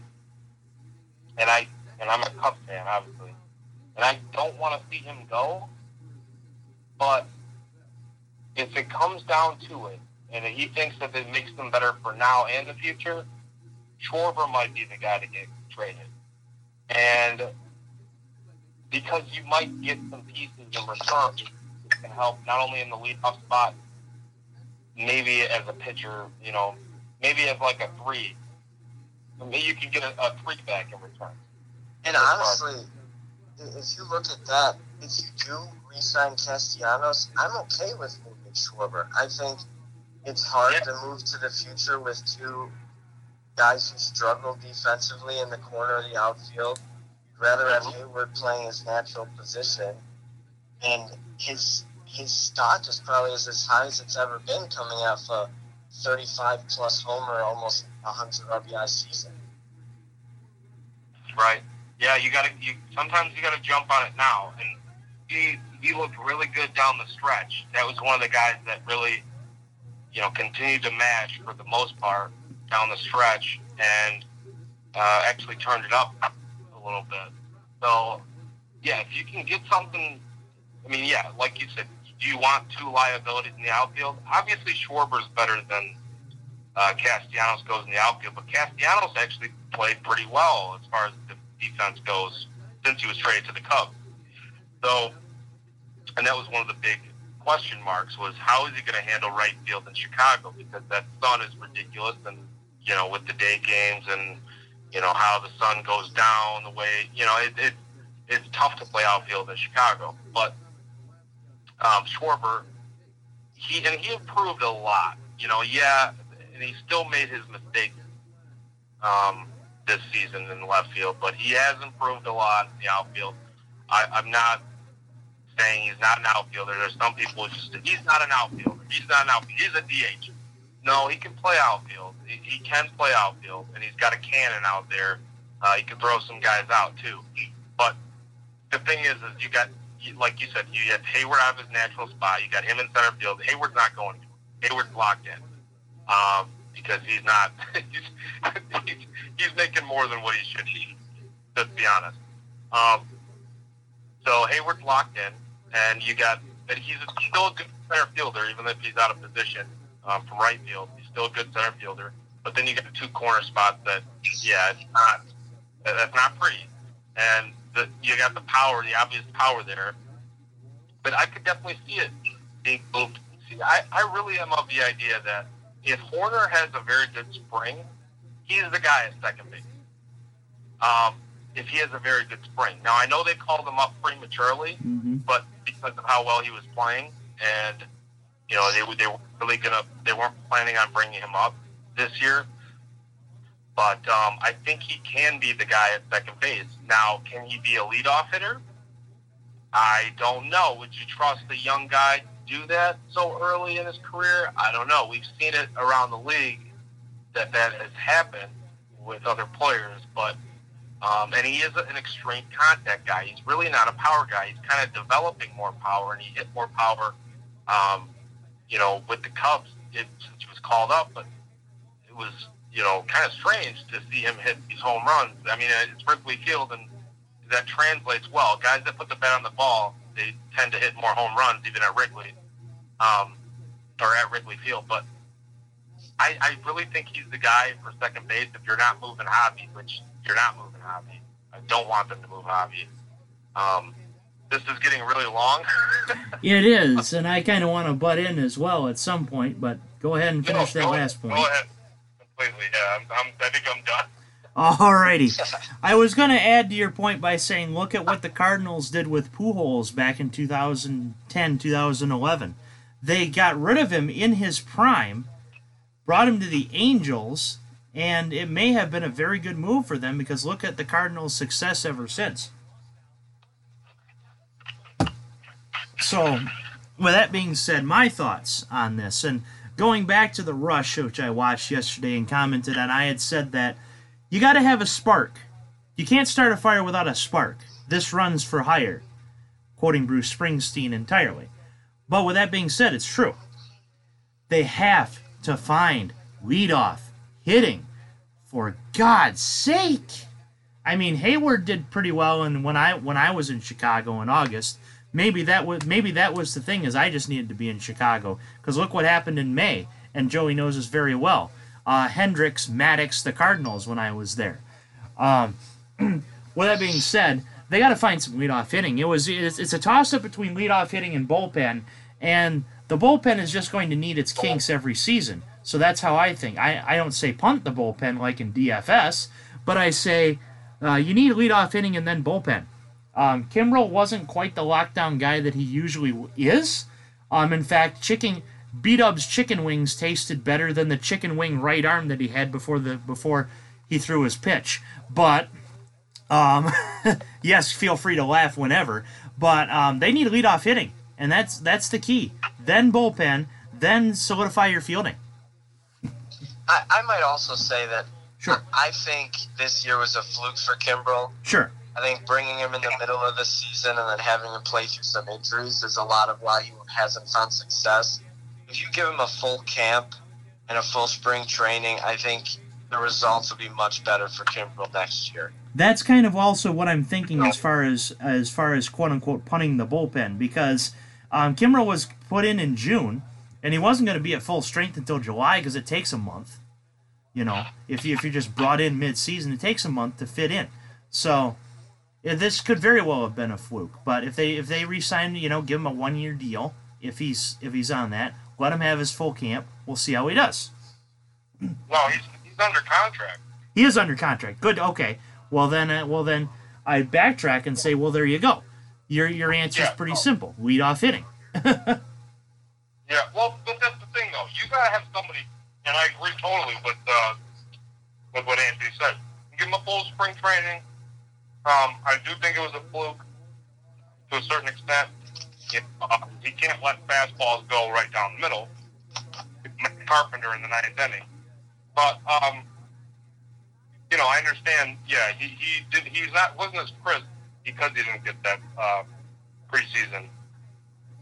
And I and I'm a Cubs fan, obviously, and I don't want to see him go. But if it comes down to it, and he thinks that it makes them better for now and the future, Schwarber might be the guy to get traded. And because you might get some pieces in return that can help not only in the leadoff spot, maybe as a pitcher, you know, maybe as like a three. Maybe you can get a, a three back in return. And honestly, i- if you look at that, if you do re-sign Castellanos, I'm okay with moving Schwarber. I think it's hard Yeah. to move to the future with two guys who struggle defensively in the corner of the outfield. You'd rather have mm-hmm. Heyward playing his natural position, and his his stock is probably as as high as it's ever been, coming off a 35 plus homer, almost 100 RBI season. Right. Yeah, you gotta you sometimes you gotta jump on it now. And he he looked really good down the stretch. That was one of the guys that really, you know, continued to match for the most part down the stretch and uh, actually turned it up a little bit. So yeah, if you can get something I mean, yeah, like you said, do you want two liabilities in the outfield? Obviously Schwarber's better than uh, Castellanos goes in the outfield, but Castellanos actually played pretty well as far as the defense goes since he was traded to the Cubs. So, and that was one of the big question marks was how is he going to handle right field in Chicago because that sun is ridiculous and you know with the day games and you know how the sun goes down the way you know it, it it's tough to play outfield in Chicago, but um, Schwarber he and he improved a lot. You know, yeah, and he still made his mistakes um, this season in left field, but he has improved a lot in the outfield. I, I'm not saying he's not an outfielder. There's some people who just he's not an outfielder. He's not an outfielder. He's a DH. No, he can play outfield. He, he can play outfield, and he's got a cannon out there. Uh, he can throw some guys out too. But the thing is, is you got like you said, you have Heyward out of his natural spot. You got him in center field. Heyward's not going. Heyward's locked in um, because he's not. he's, he's, he's making more than what he should be. Let's be honest. Um, so Heyward's locked in, and you got. And he's still a good center fielder, even if he's out of position um, from right field. He's still a good center fielder. But then you got two corner spots that, yeah, it's not. that- That's not pretty. And the, you got the power, the obvious power there. But I could definitely see it being moved. See, I, I really am of the idea that if Hoerner has a very good spring, he's the guy at second base. Um, if he has a very good spring. Now I know they called him up prematurely, hmm but because of how well he was playing, and you know they they were really gonna they weren't planning on bringing him up this year. But um, I think he can be the guy at second base. Now, can he be a leadoff hitter? I don't know. Would you trust a young guy to do that so early in his career? I don't know. We've seen it around the league that that has happened with other players, but um, and he is an extreme contact guy. He's really not a power guy. He's kind of developing more power, and he hit more power. Um, you know, with the Cubs, it, since he was called up, but it was you know kind of strange to see him hit these home runs. I mean, it's Wrigley Field, and that translates well. Guys that put the bat on the ball, they tend to hit more home runs, even at Wrigley, um, or at Wrigley Field. But I, I really think he's the guy for second base if you're not moving Javy, which you're not moving Javy. I don't want them to move Javy. Um, this is getting really long. It is, and I kind of want to butt in as well at some point, but go ahead and finish No, that last point. Go ahead. Completely, yeah. I'm, I'm, I think I'm done. Alrighty. I was going to add to your point by saying, look at what the Cardinals did with Pujols back in 2010, 2011. They got rid of him in his prime, brought him to the Angels, and it may have been a very good move for them because look at the Cardinals' success ever since. So, with that being said, my thoughts on this, and going back to the Rush, which I watched yesterday and commented on, I had said that you got to have a spark. You can't start a fire without a spark. This runs for hire, quoting Bruce Springsteen entirely. But with that being said, it's true. They have to find lead off hitting. For God's sake! I mean, Heyward did pretty well, and when I when I was in Chicago in August, maybe that was maybe that was the thing is I just needed to be in Chicago because look what happened in May, and Joey knows this very well. Uh, Hendricks, Maddox, the Cardinals when I was there. Um, with that being said, they got to find some leadoff hitting. It was it's, it's a toss up between leadoff hitting and bullpen, and the bullpen is just going to need its kinks every season. So that's how I think. I, I don't say punt the bullpen like in DFS, but I say uh, you need leadoff hitting and then bullpen. Um, Kimbrel wasn't quite the lockdown guy that he usually is. Um, in fact, chicken B Dub's chicken wings tasted better than the chicken wing right arm that he had before the before he threw his pitch. But um, yes, feel free to laugh whenever. But um, they need leadoff hitting, and that's that's the key. Then bullpen, then solidify your fielding. I, I might also say that Sure. I think this year was a fluke for Kimbrel. Sure. I think bringing him in the middle of the season and then having him play through some injuries is a lot of why he hasn't found success. If you give him a full camp and a full spring training, I think the results will be much better for Kimbrel next year. That's kind of also what I'm thinking as far as as far as quote unquote punting the bullpen because um, Kimbrel was put in in June and he wasn't going to be at full strength until July because it takes a month. You know, if you if you're just brought in mid season, it takes a month to fit in. So this could very well have been a fluke. But if they if they re-sign, you know, give him a one year deal if he's if he's on that, let him have his full camp. We'll see how he does. No, he's he's under contract. He is under contract. Good. Okay. Well then, uh, well then, I backtrack and say, well, there you go. Your your answer is Yeah, pretty oh. simple. Lead off hitting. Yeah, well, but that's the thing, though. You gotta have somebody, and I agree totally with uh, with what Anthony said. Give him a full spring training. Um, I do think it was a fluke to a certain extent. Uh, he can't let fastballs go right down the middle. Carpenter in the ninth inning, but um, you know, I understand. Yeah, he he did. He's not wasn't as crisp because he didn't get that uh, preseason,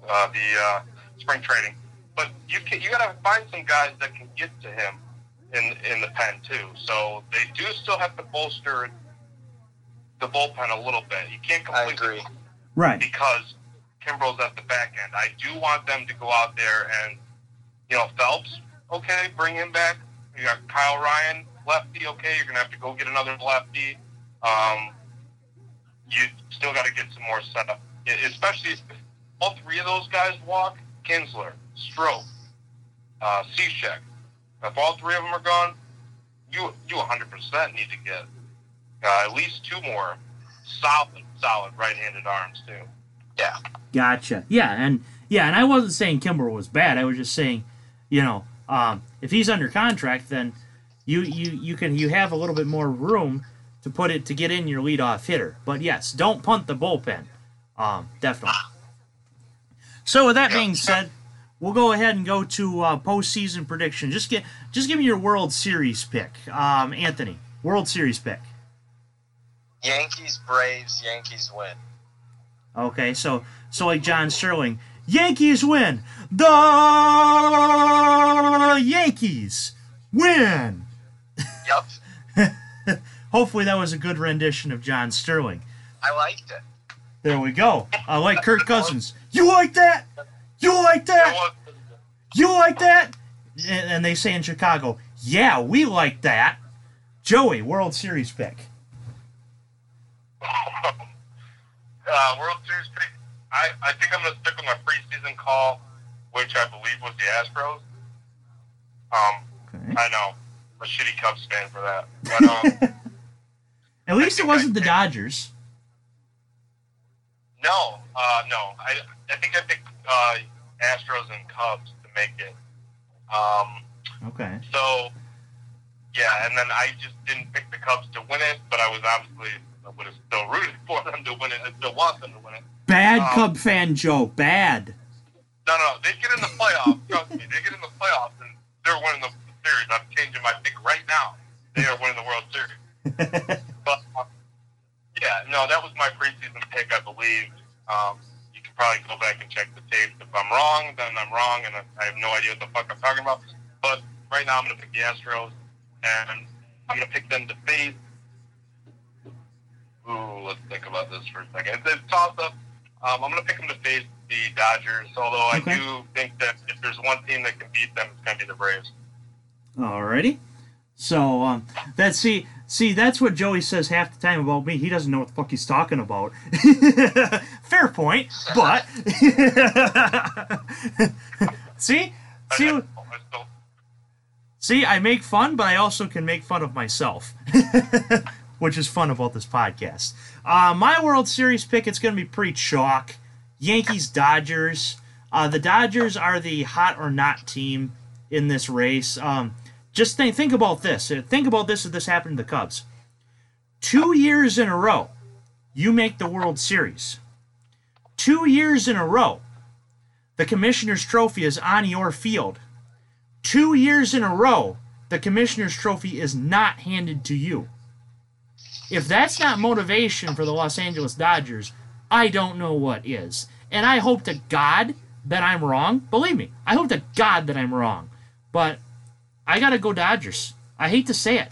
uh, the uh, spring training. But you can, you got to find some guys that can get to him in in the pen too. So they do still have to bolster the bullpen a little bit. You can't I completely agree. Right. because Kimbrel's at the back end. I do want them to go out there and, you know, Phelps, okay, bring him back. You got Kyle Ryan, lefty, okay, you're going to have to go get another lefty. Um, you still got to get some more setup, especially if all three of those guys walk Kintzler, Strop, uh, Cishek. If all three of them are gone, you you 100% need to get uh, at least two more solid, solid right-handed arms too. Yeah. Gotcha. Yeah, and yeah, and I wasn't saying Kimbrel was bad. I was just saying, you know, um, if he's under contract, then you you you can you have a little bit more room to put it to get in your leadoff hitter. But yes, don't punt the bullpen. Um, definitely. So with that being said, we'll go ahead and go to uh, postseason prediction. Just get just give me your World Series pick, um, Anthony. World Series pick. Yankees, Braves, Yankees win. Okay, so so like John Sterling, Yankees win. The Yankees win. Yep. Hopefully that was a good rendition of John Sterling. I liked it. There we go. I like Kirk Cousins. You like that? You like that? You like that? And, and they say in Chicago, yeah, we like that. Joey, World Series pick. Uh, World Series pick. I, I think I'm going to stick with my preseason call, which I believe was the Astros. Um, Okay. I know, I'm a shitty Cubs fan for that, but um, At least it wasn't the Dodgers. no, uh, no. I I think I picked uh, Astros and Cubs to make it. Um, Okay. So, yeah, and then I just didn't pick the Cubs to win it, but I was obviously I would have still rooted for them to win it. I still want them to win it. Bad Um, Cub fan, Joe. Bad. No, no, they get in the playoffs. trust me, they get in the playoffs, and they're winning the series. I'm changing my pick right now. They are winning the World Series. But uh, yeah, no, that was my preseason pick, I believe. Um, you can probably go back and check the tapes. If I'm wrong, then I'm wrong, and I have no idea what the fuck I'm talking about. But right now, I'm going to pick the Astros, and I'm going to pick them to face. Ooh, let's think about this for a second. It's a toss up. Um, I'm going to pick them to face the Dodgers, although Okay. I do think that if there's one team that can beat them, it's going to be the Braves. Alrighty. So um, that see see that's what Joey says half the time about me. He doesn't know what the fuck he's talking about. Fair point, but see see I- I still- see I make fun, but I also can make fun of myself, which is fun about this podcast. Uh, my World Series pick it's going to be pretty chalk. Yankees Dodgers. Uh, the Dodgers are the hot or not team in this race. Um, just think think about this. Uh, Think about this if this happened to the Cubs. Two years in a row, you make the World Series. Two years in a row, the Commissioner's Trophy is on your field. Two years in a row, the Commissioner's Trophy is not handed to you. If that's not motivation for the Los Angeles Dodgers, I don't know what is. And I hope to God that I'm wrong. Believe me, I hope to God that I'm wrong. But I gotta go Dodgers. I hate to say it,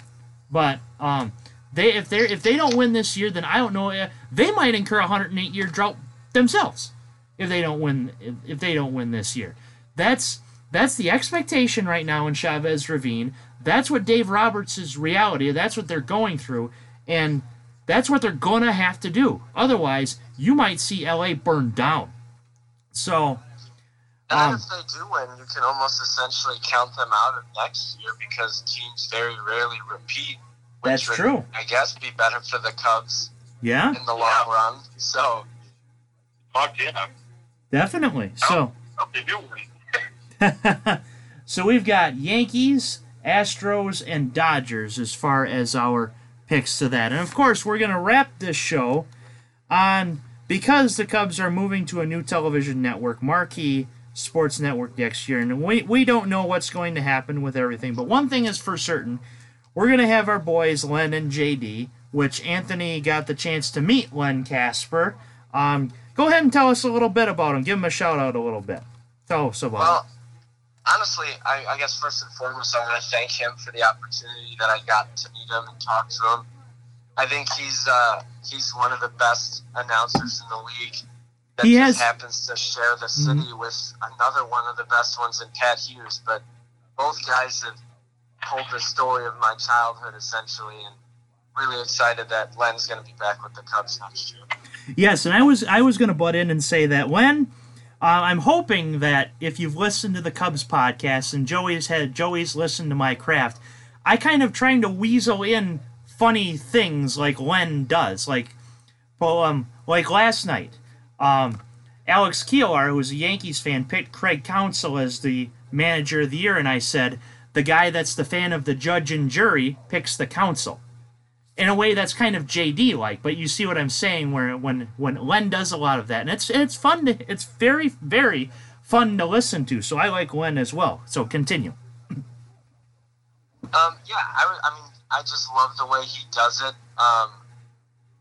but um, they if they if they don't win this year, then I don't know. eh, They might incur a 108 year drought themselves if they don't win if, they don't win this year. That's that's the expectation right now in Chavez Ravine. That's what Dave Roberts' reality. That's what they're going through, and that's what they're gonna have to do. Otherwise, you might see LA burn down. So And Um, if they do win, you can almost essentially count them out of next year because teams very rarely repeat. Which That's would, true. I guess be better for the Cubs yeah, in the long run. So Fuck yeah. definitely. So. Hope they do win. so we've got Yankees, Astros, and Dodgers as far as our picks to that. And of course, we're going to wrap this show on because the Cubs are moving to a new television network, Marquee Sports Network next year. And we, we don't know what's going to happen with everything. But one thing is for certain we're going to have our boys, Len and JD, which Anthony got the chance to meet Len Kasper. Um, go ahead and tell us a little bit about him. Give him a shout out a little bit. Tell us about him. Honestly, I, I guess first and foremost, I want to thank him for the opportunity that I got to meet him and talk to him. I think he's uh, he's one of the best announcers in the league. That He just has- Mm-hmm. happens to share the city with another one of the best ones in Pat Hughes. But both guys have told the story of my childhood essentially, and really excited that Len's going to be back with the Cubs next year. Yes, and I was I was going to butt in and say that when uh, I'm hoping that if you've listened to the Cubs podcast and Joey's had Joey's listened to my craft, I kind of trying to weasel in funny things like Len does, like well, um, like last night, um, Alex Keelar, who's a Yankees fan, picked Craig Counsell as the manager of the year, and I said the guy that's the fan of the judge and jury picks the council in a way that's kind of JD like, but you see what I'm saying where when when Len does a lot of that, and it's it's fun to it's very very fun to listen to. So I like Len as well. So continue. Um, yeah, I, I mean, I just love the way he does it. Um,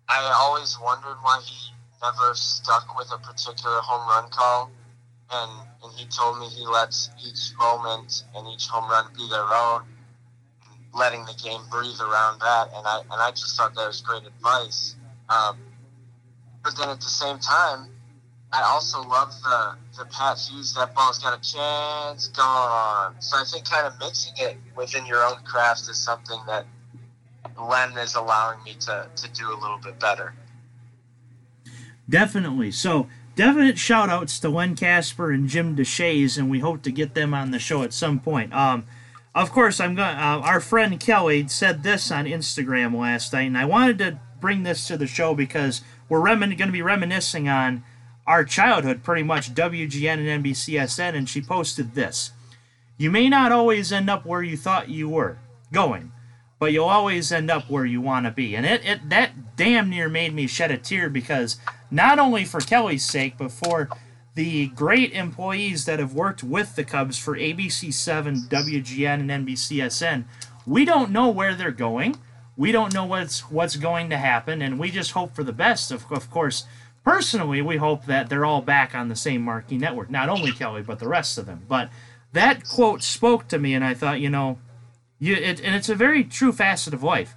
I always wondered why he never stuck with a particular home run call, and and he told me he lets each moment and each home run be their own, letting the game breathe around that. And I and I just thought that was great advice. Um, but then at the same time, I also love the the Pat Hughes. That ball's got a chance, gone. So I think kind of mixing it within your own craft is something that Len is allowing me to to do a little bit better. Definitely. So definite shout outs to Len Kasper and Jim Deshaies, and we hope to get them on the show at some point. Um, of course, I'm going. Uh, our friend Kelly said this on Instagram last night, and I wanted to bring this to the show because we're remin- going to be reminiscing on our childhood, pretty much WGN and NBCSN, and she posted this. You may not always end up where you thought you were going, but you'll always end up where you want to be. And it, it that damn near made me shed a tear because not only for Kelly's sake, but for the great employees that have worked with the Cubs for ABC7, WGN, and NBCSN. We don't know where they're going. We don't know what's what's going to happen, and we just hope for the best. Of, of course, personally, we hope that they're all back on the same marquee network. Not only Kelly, but the rest of them. But that quote spoke to me, and I thought, you know, you it, and it's a very true facet of life.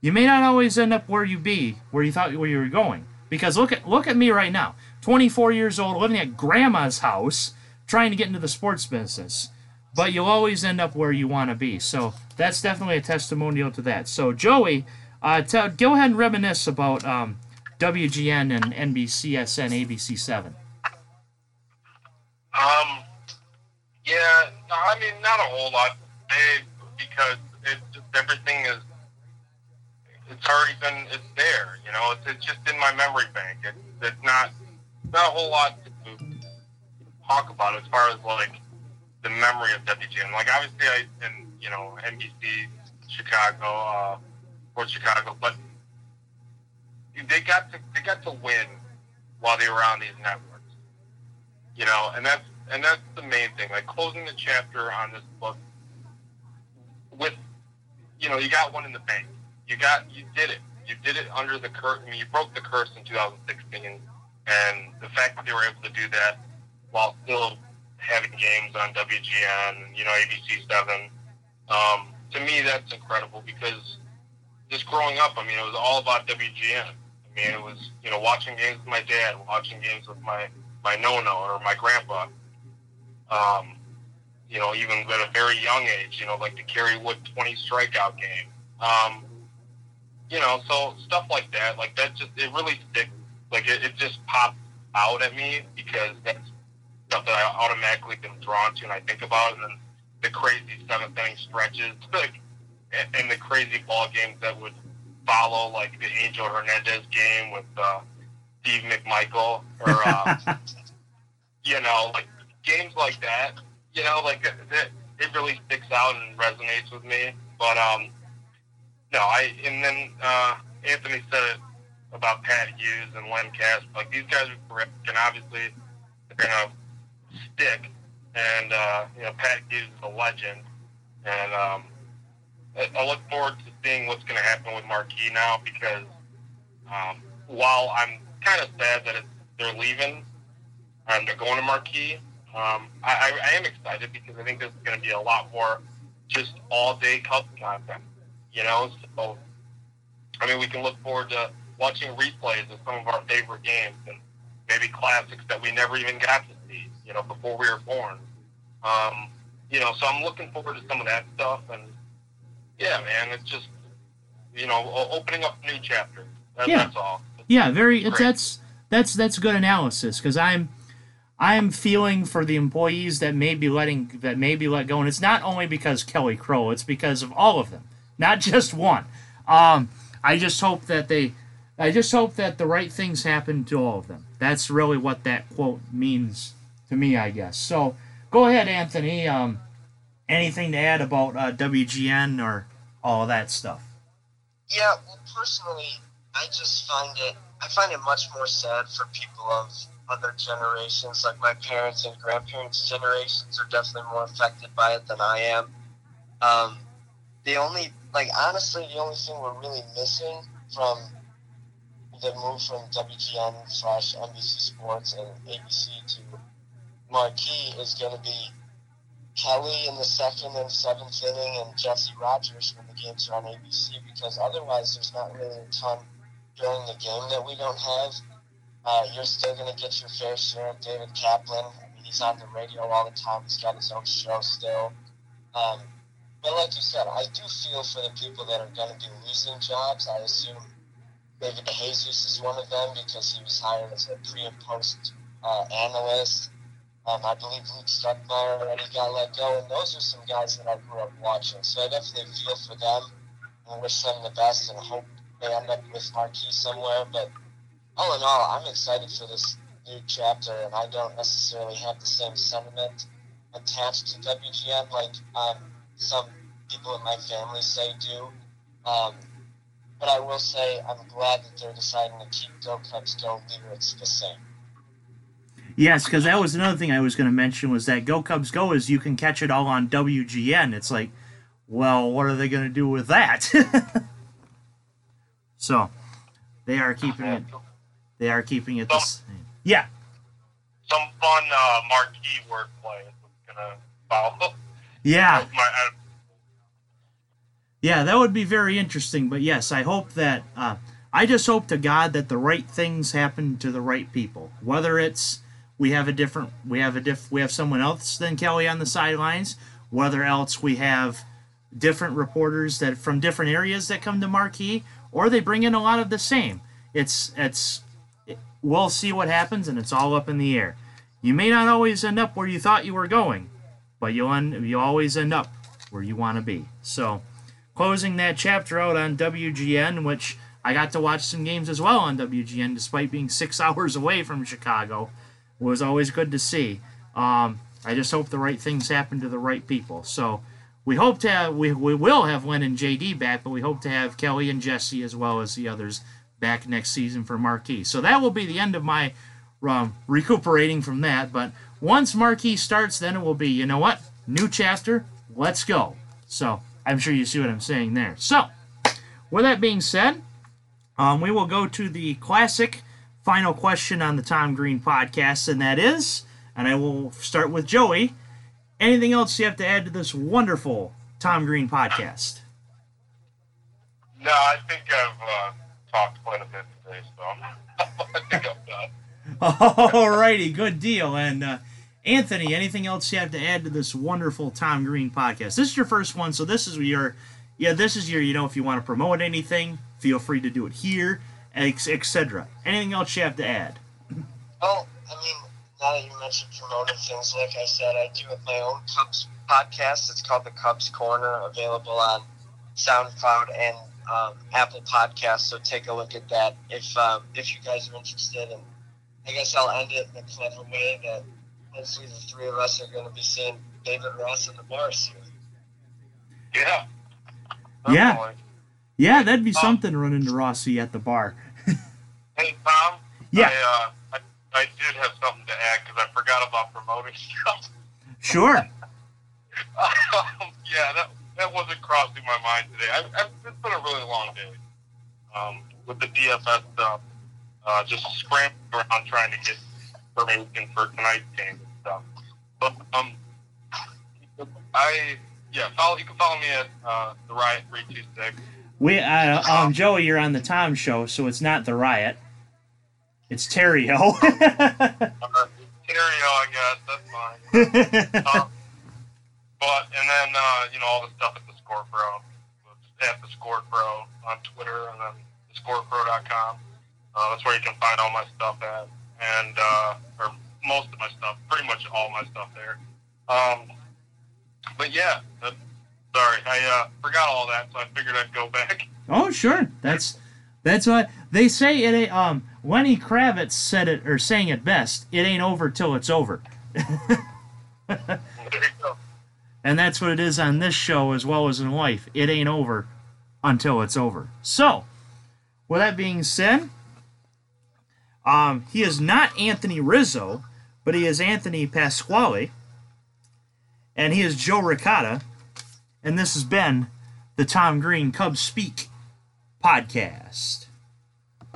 You may not always end up where you be, where you thought where you were going. Because look at look at me right now, 24 years old, living at grandma's house, trying to get into the sports business. But you'll always end up where you want to be. So that's definitely a testimonial to that. So Joey, uh, tell, go ahead and reminisce about um, WGN and NBCSN ABC7. Um, yeah, I mean, not a whole lot today because it everything is it's already been it's there. You know, it's, it's just in my memory bank. It's it's not not a whole lot to talk about as far as like the memory of WGN. Like obviously, I and you know NBC Chicago, uh, Sports Chicago, but they got to they got to win while they were on these networks. You know, and that's and that's the main thing. Like closing the chapter on this book with, you know, you got one in the bank. You got you did it. You did it under the mean, you broke the curse in 2016, and the fact that they were able to do that while still having games on WGN, you know, ABC Seven. Um, to me, that's incredible because just growing up, I mean, it was all about WGN. I mean, it was you know watching games with my dad, watching games with my my no-no or my grandpa. Um, you know, even at a very young age, you know, like the Kerry Wood 20 strikeout game. Um, you know, so stuff like that, like that just, it really sticks. Like it, it just pops out at me because that's stuff that I automatically am drawn to and I think about. And then the crazy seventh inning stretches, like, and, and the crazy ball games that would follow, like the Angel Hernandez game with uh, Steve McMichael, or uh, you know, like games like that. You know, like it, it really sticks out and resonates with me. But um, no, I and then uh, Anthony said it about Pat Hughes and Len Kasper. Like these guys are great, and obviously they're gonna stick. And uh, you know, Pat Hughes is a legend, and um, I, look forward to seeing what's to happen with Marquee now because um, while I'm kind of sad that it's, they're leaving and they're going to Marquee, um, I, I am excited because I think there's going to be a lot more just all day Cubs content. You know, so I mean, we can look forward to watching replays of some of our favorite games and maybe classics that we never even got to see. You know, before we were born. Um, you know, so I'm looking forward to some of that stuff and yeah, man, it's just you know opening up new chapter. That, Yeah. That's all. Yeah, very. It's, that's that's that's good analysis because I'm I'm feeling for the employees that may be letting that may be let go, and it's not only because Kelly Crull, it's because of all of them, not just one. Um, I just hope that they, I just hope that the right things happen to all of them. That's really what that quote means to me, I guess. So go ahead, Anthony. Um, anything to add about uh, WGN or all that stuff? Yeah, well, personally, I just find it. I find it much more sad for people of other generations, like my parents and grandparents' generations, are definitely more affected by it than I am. Um, the only, like, honestly, the only thing we're really missing from the move from WGN slash NBC Sports and ABC to Marquee is going to be Kelly in the second and seventh inning and Jesse Rogers when the games are on ABC because otherwise there's not really a ton during the game that we don't have. Uh, you're still going to get your fair share of David Kaplan. I mean, he's on the radio all the time. He's got his own show still. Um, but like you said, I do feel for the people that are going to be losing jobs. I assume David DeJesus is one of them because he was hired as a pre and post uh, analyst. Um, I believe Luke Stuckmeyer already got let go, and those are some guys that I grew up watching. So I definitely feel for them and wish them the best and hope they end up with Marquee somewhere. But all in all, I'm excited for this new chapter, and I don't necessarily have the same sentiment attached to WGN like um, some people in my family say do. Um, but I will say I'm glad that they're deciding to keep Go Cubs Go lyrics the same. Yes, because that was another thing I was going to mention was that Go Cubs Go is you can catch it all on WGN. It's like, well, what are they going to do with that? so they are keeping it. They are keeping it the same. Yeah. Some fun uh, marquee wordplay is gonna follow. Yeah. My, I, Yeah, that would be very interesting. But yes, I hope that. Uh, I just hope to God that the right things happen to the right people. Whether it's we have a different, we have a diff, we have someone else than Kelly on the sidelines. Whether else we have different reporters that from different areas that come to Marquee, or they bring in a lot of the same. It's it's. We'll see what happens, and it's all up in the air. You may not always end up where you thought you were going, but you'll end, you always end up where you want to be. So closing that chapter out on WGN, which I got to watch some games as well on WGN, despite being six hours away from Chicago, was always good to see. Um, I just hope the right things happen to the right people. So we hope to have, we, we will have Len and JD back, but we hope to have Kelly and Jesse as well as the others back next season for Marquee. So that will be the end of my um, recuperating from that. But once Marquee starts, then it will be, you know what? New chapter, let's go. So I'm sure you see what I'm saying there. So, with that being said, um, we will go to the classic final question on the Tom Green podcast, and that is, and I will start with Joey. Anything else you have to add to this wonderful Tom Green podcast? no, I think I've uh, talked quite a bit today, so I'm, think I'm done. Alrighty, good deal. And uh, Anthony, anything else you have to add to this wonderful Tom Green podcast? This is your first one, so this is your, yeah, this is your, you know, if you want to promote anything, feel free to do it here, etc. Anything else you have to add? Well, I mean, now that you mentioned promoting things, like I said, I do have my own Cubs podcast. It's called the Cubs Corner, available on SoundCloud and um, Apple Podcasts. So take a look at that if um, if you guys are interested. And I guess I'll end it in a clever way that hopefully the three of us are going to be seeing David Ross in the bar soon. Yeah. Yeah. Definitely. Yeah, that'd be something running to Rossi at the bar. Hey, Tom. Yeah. I, uh, I, I did have something to add because I forgot about promoting stuff. Sure. um, yeah, that, that wasn't crossing my mind today. I, I, it's been a really long day um, with the DFS stuff. Uh, just scrambling around trying to get information for tonight's game and stuff. But um, I yeah, follow. You can follow me at uh, the Riot three two six. We, uh, um, Joey, you're on the Tom show, so it's not the riot. It's Terrio. Uh, Stereo, I guess that's fine. Um, but and then uh, you know all the stuff at the Score Pro, at the Score Pro on Twitter, and then thescorepro.com. Uh, that's where you can find all my stuff at, and uh, or most of my stuff, pretty much all my stuff there. Um, but yeah, that, sorry, I uh, forgot all that, so I figured I'd go back. oh, sure. That's that's what they say. It ain't, um Lenny Kravitz said it or saying it best. It ain't over till it's over, There you go. and that's what it is on this show as well as in life. It ain't over until it's over. So, with that being said, um, he is not Anthony Rizzo, but he is Anthony Pasquale, and he is Joe Ricotta, and this has been the Tom Green Cubs Speak podcast.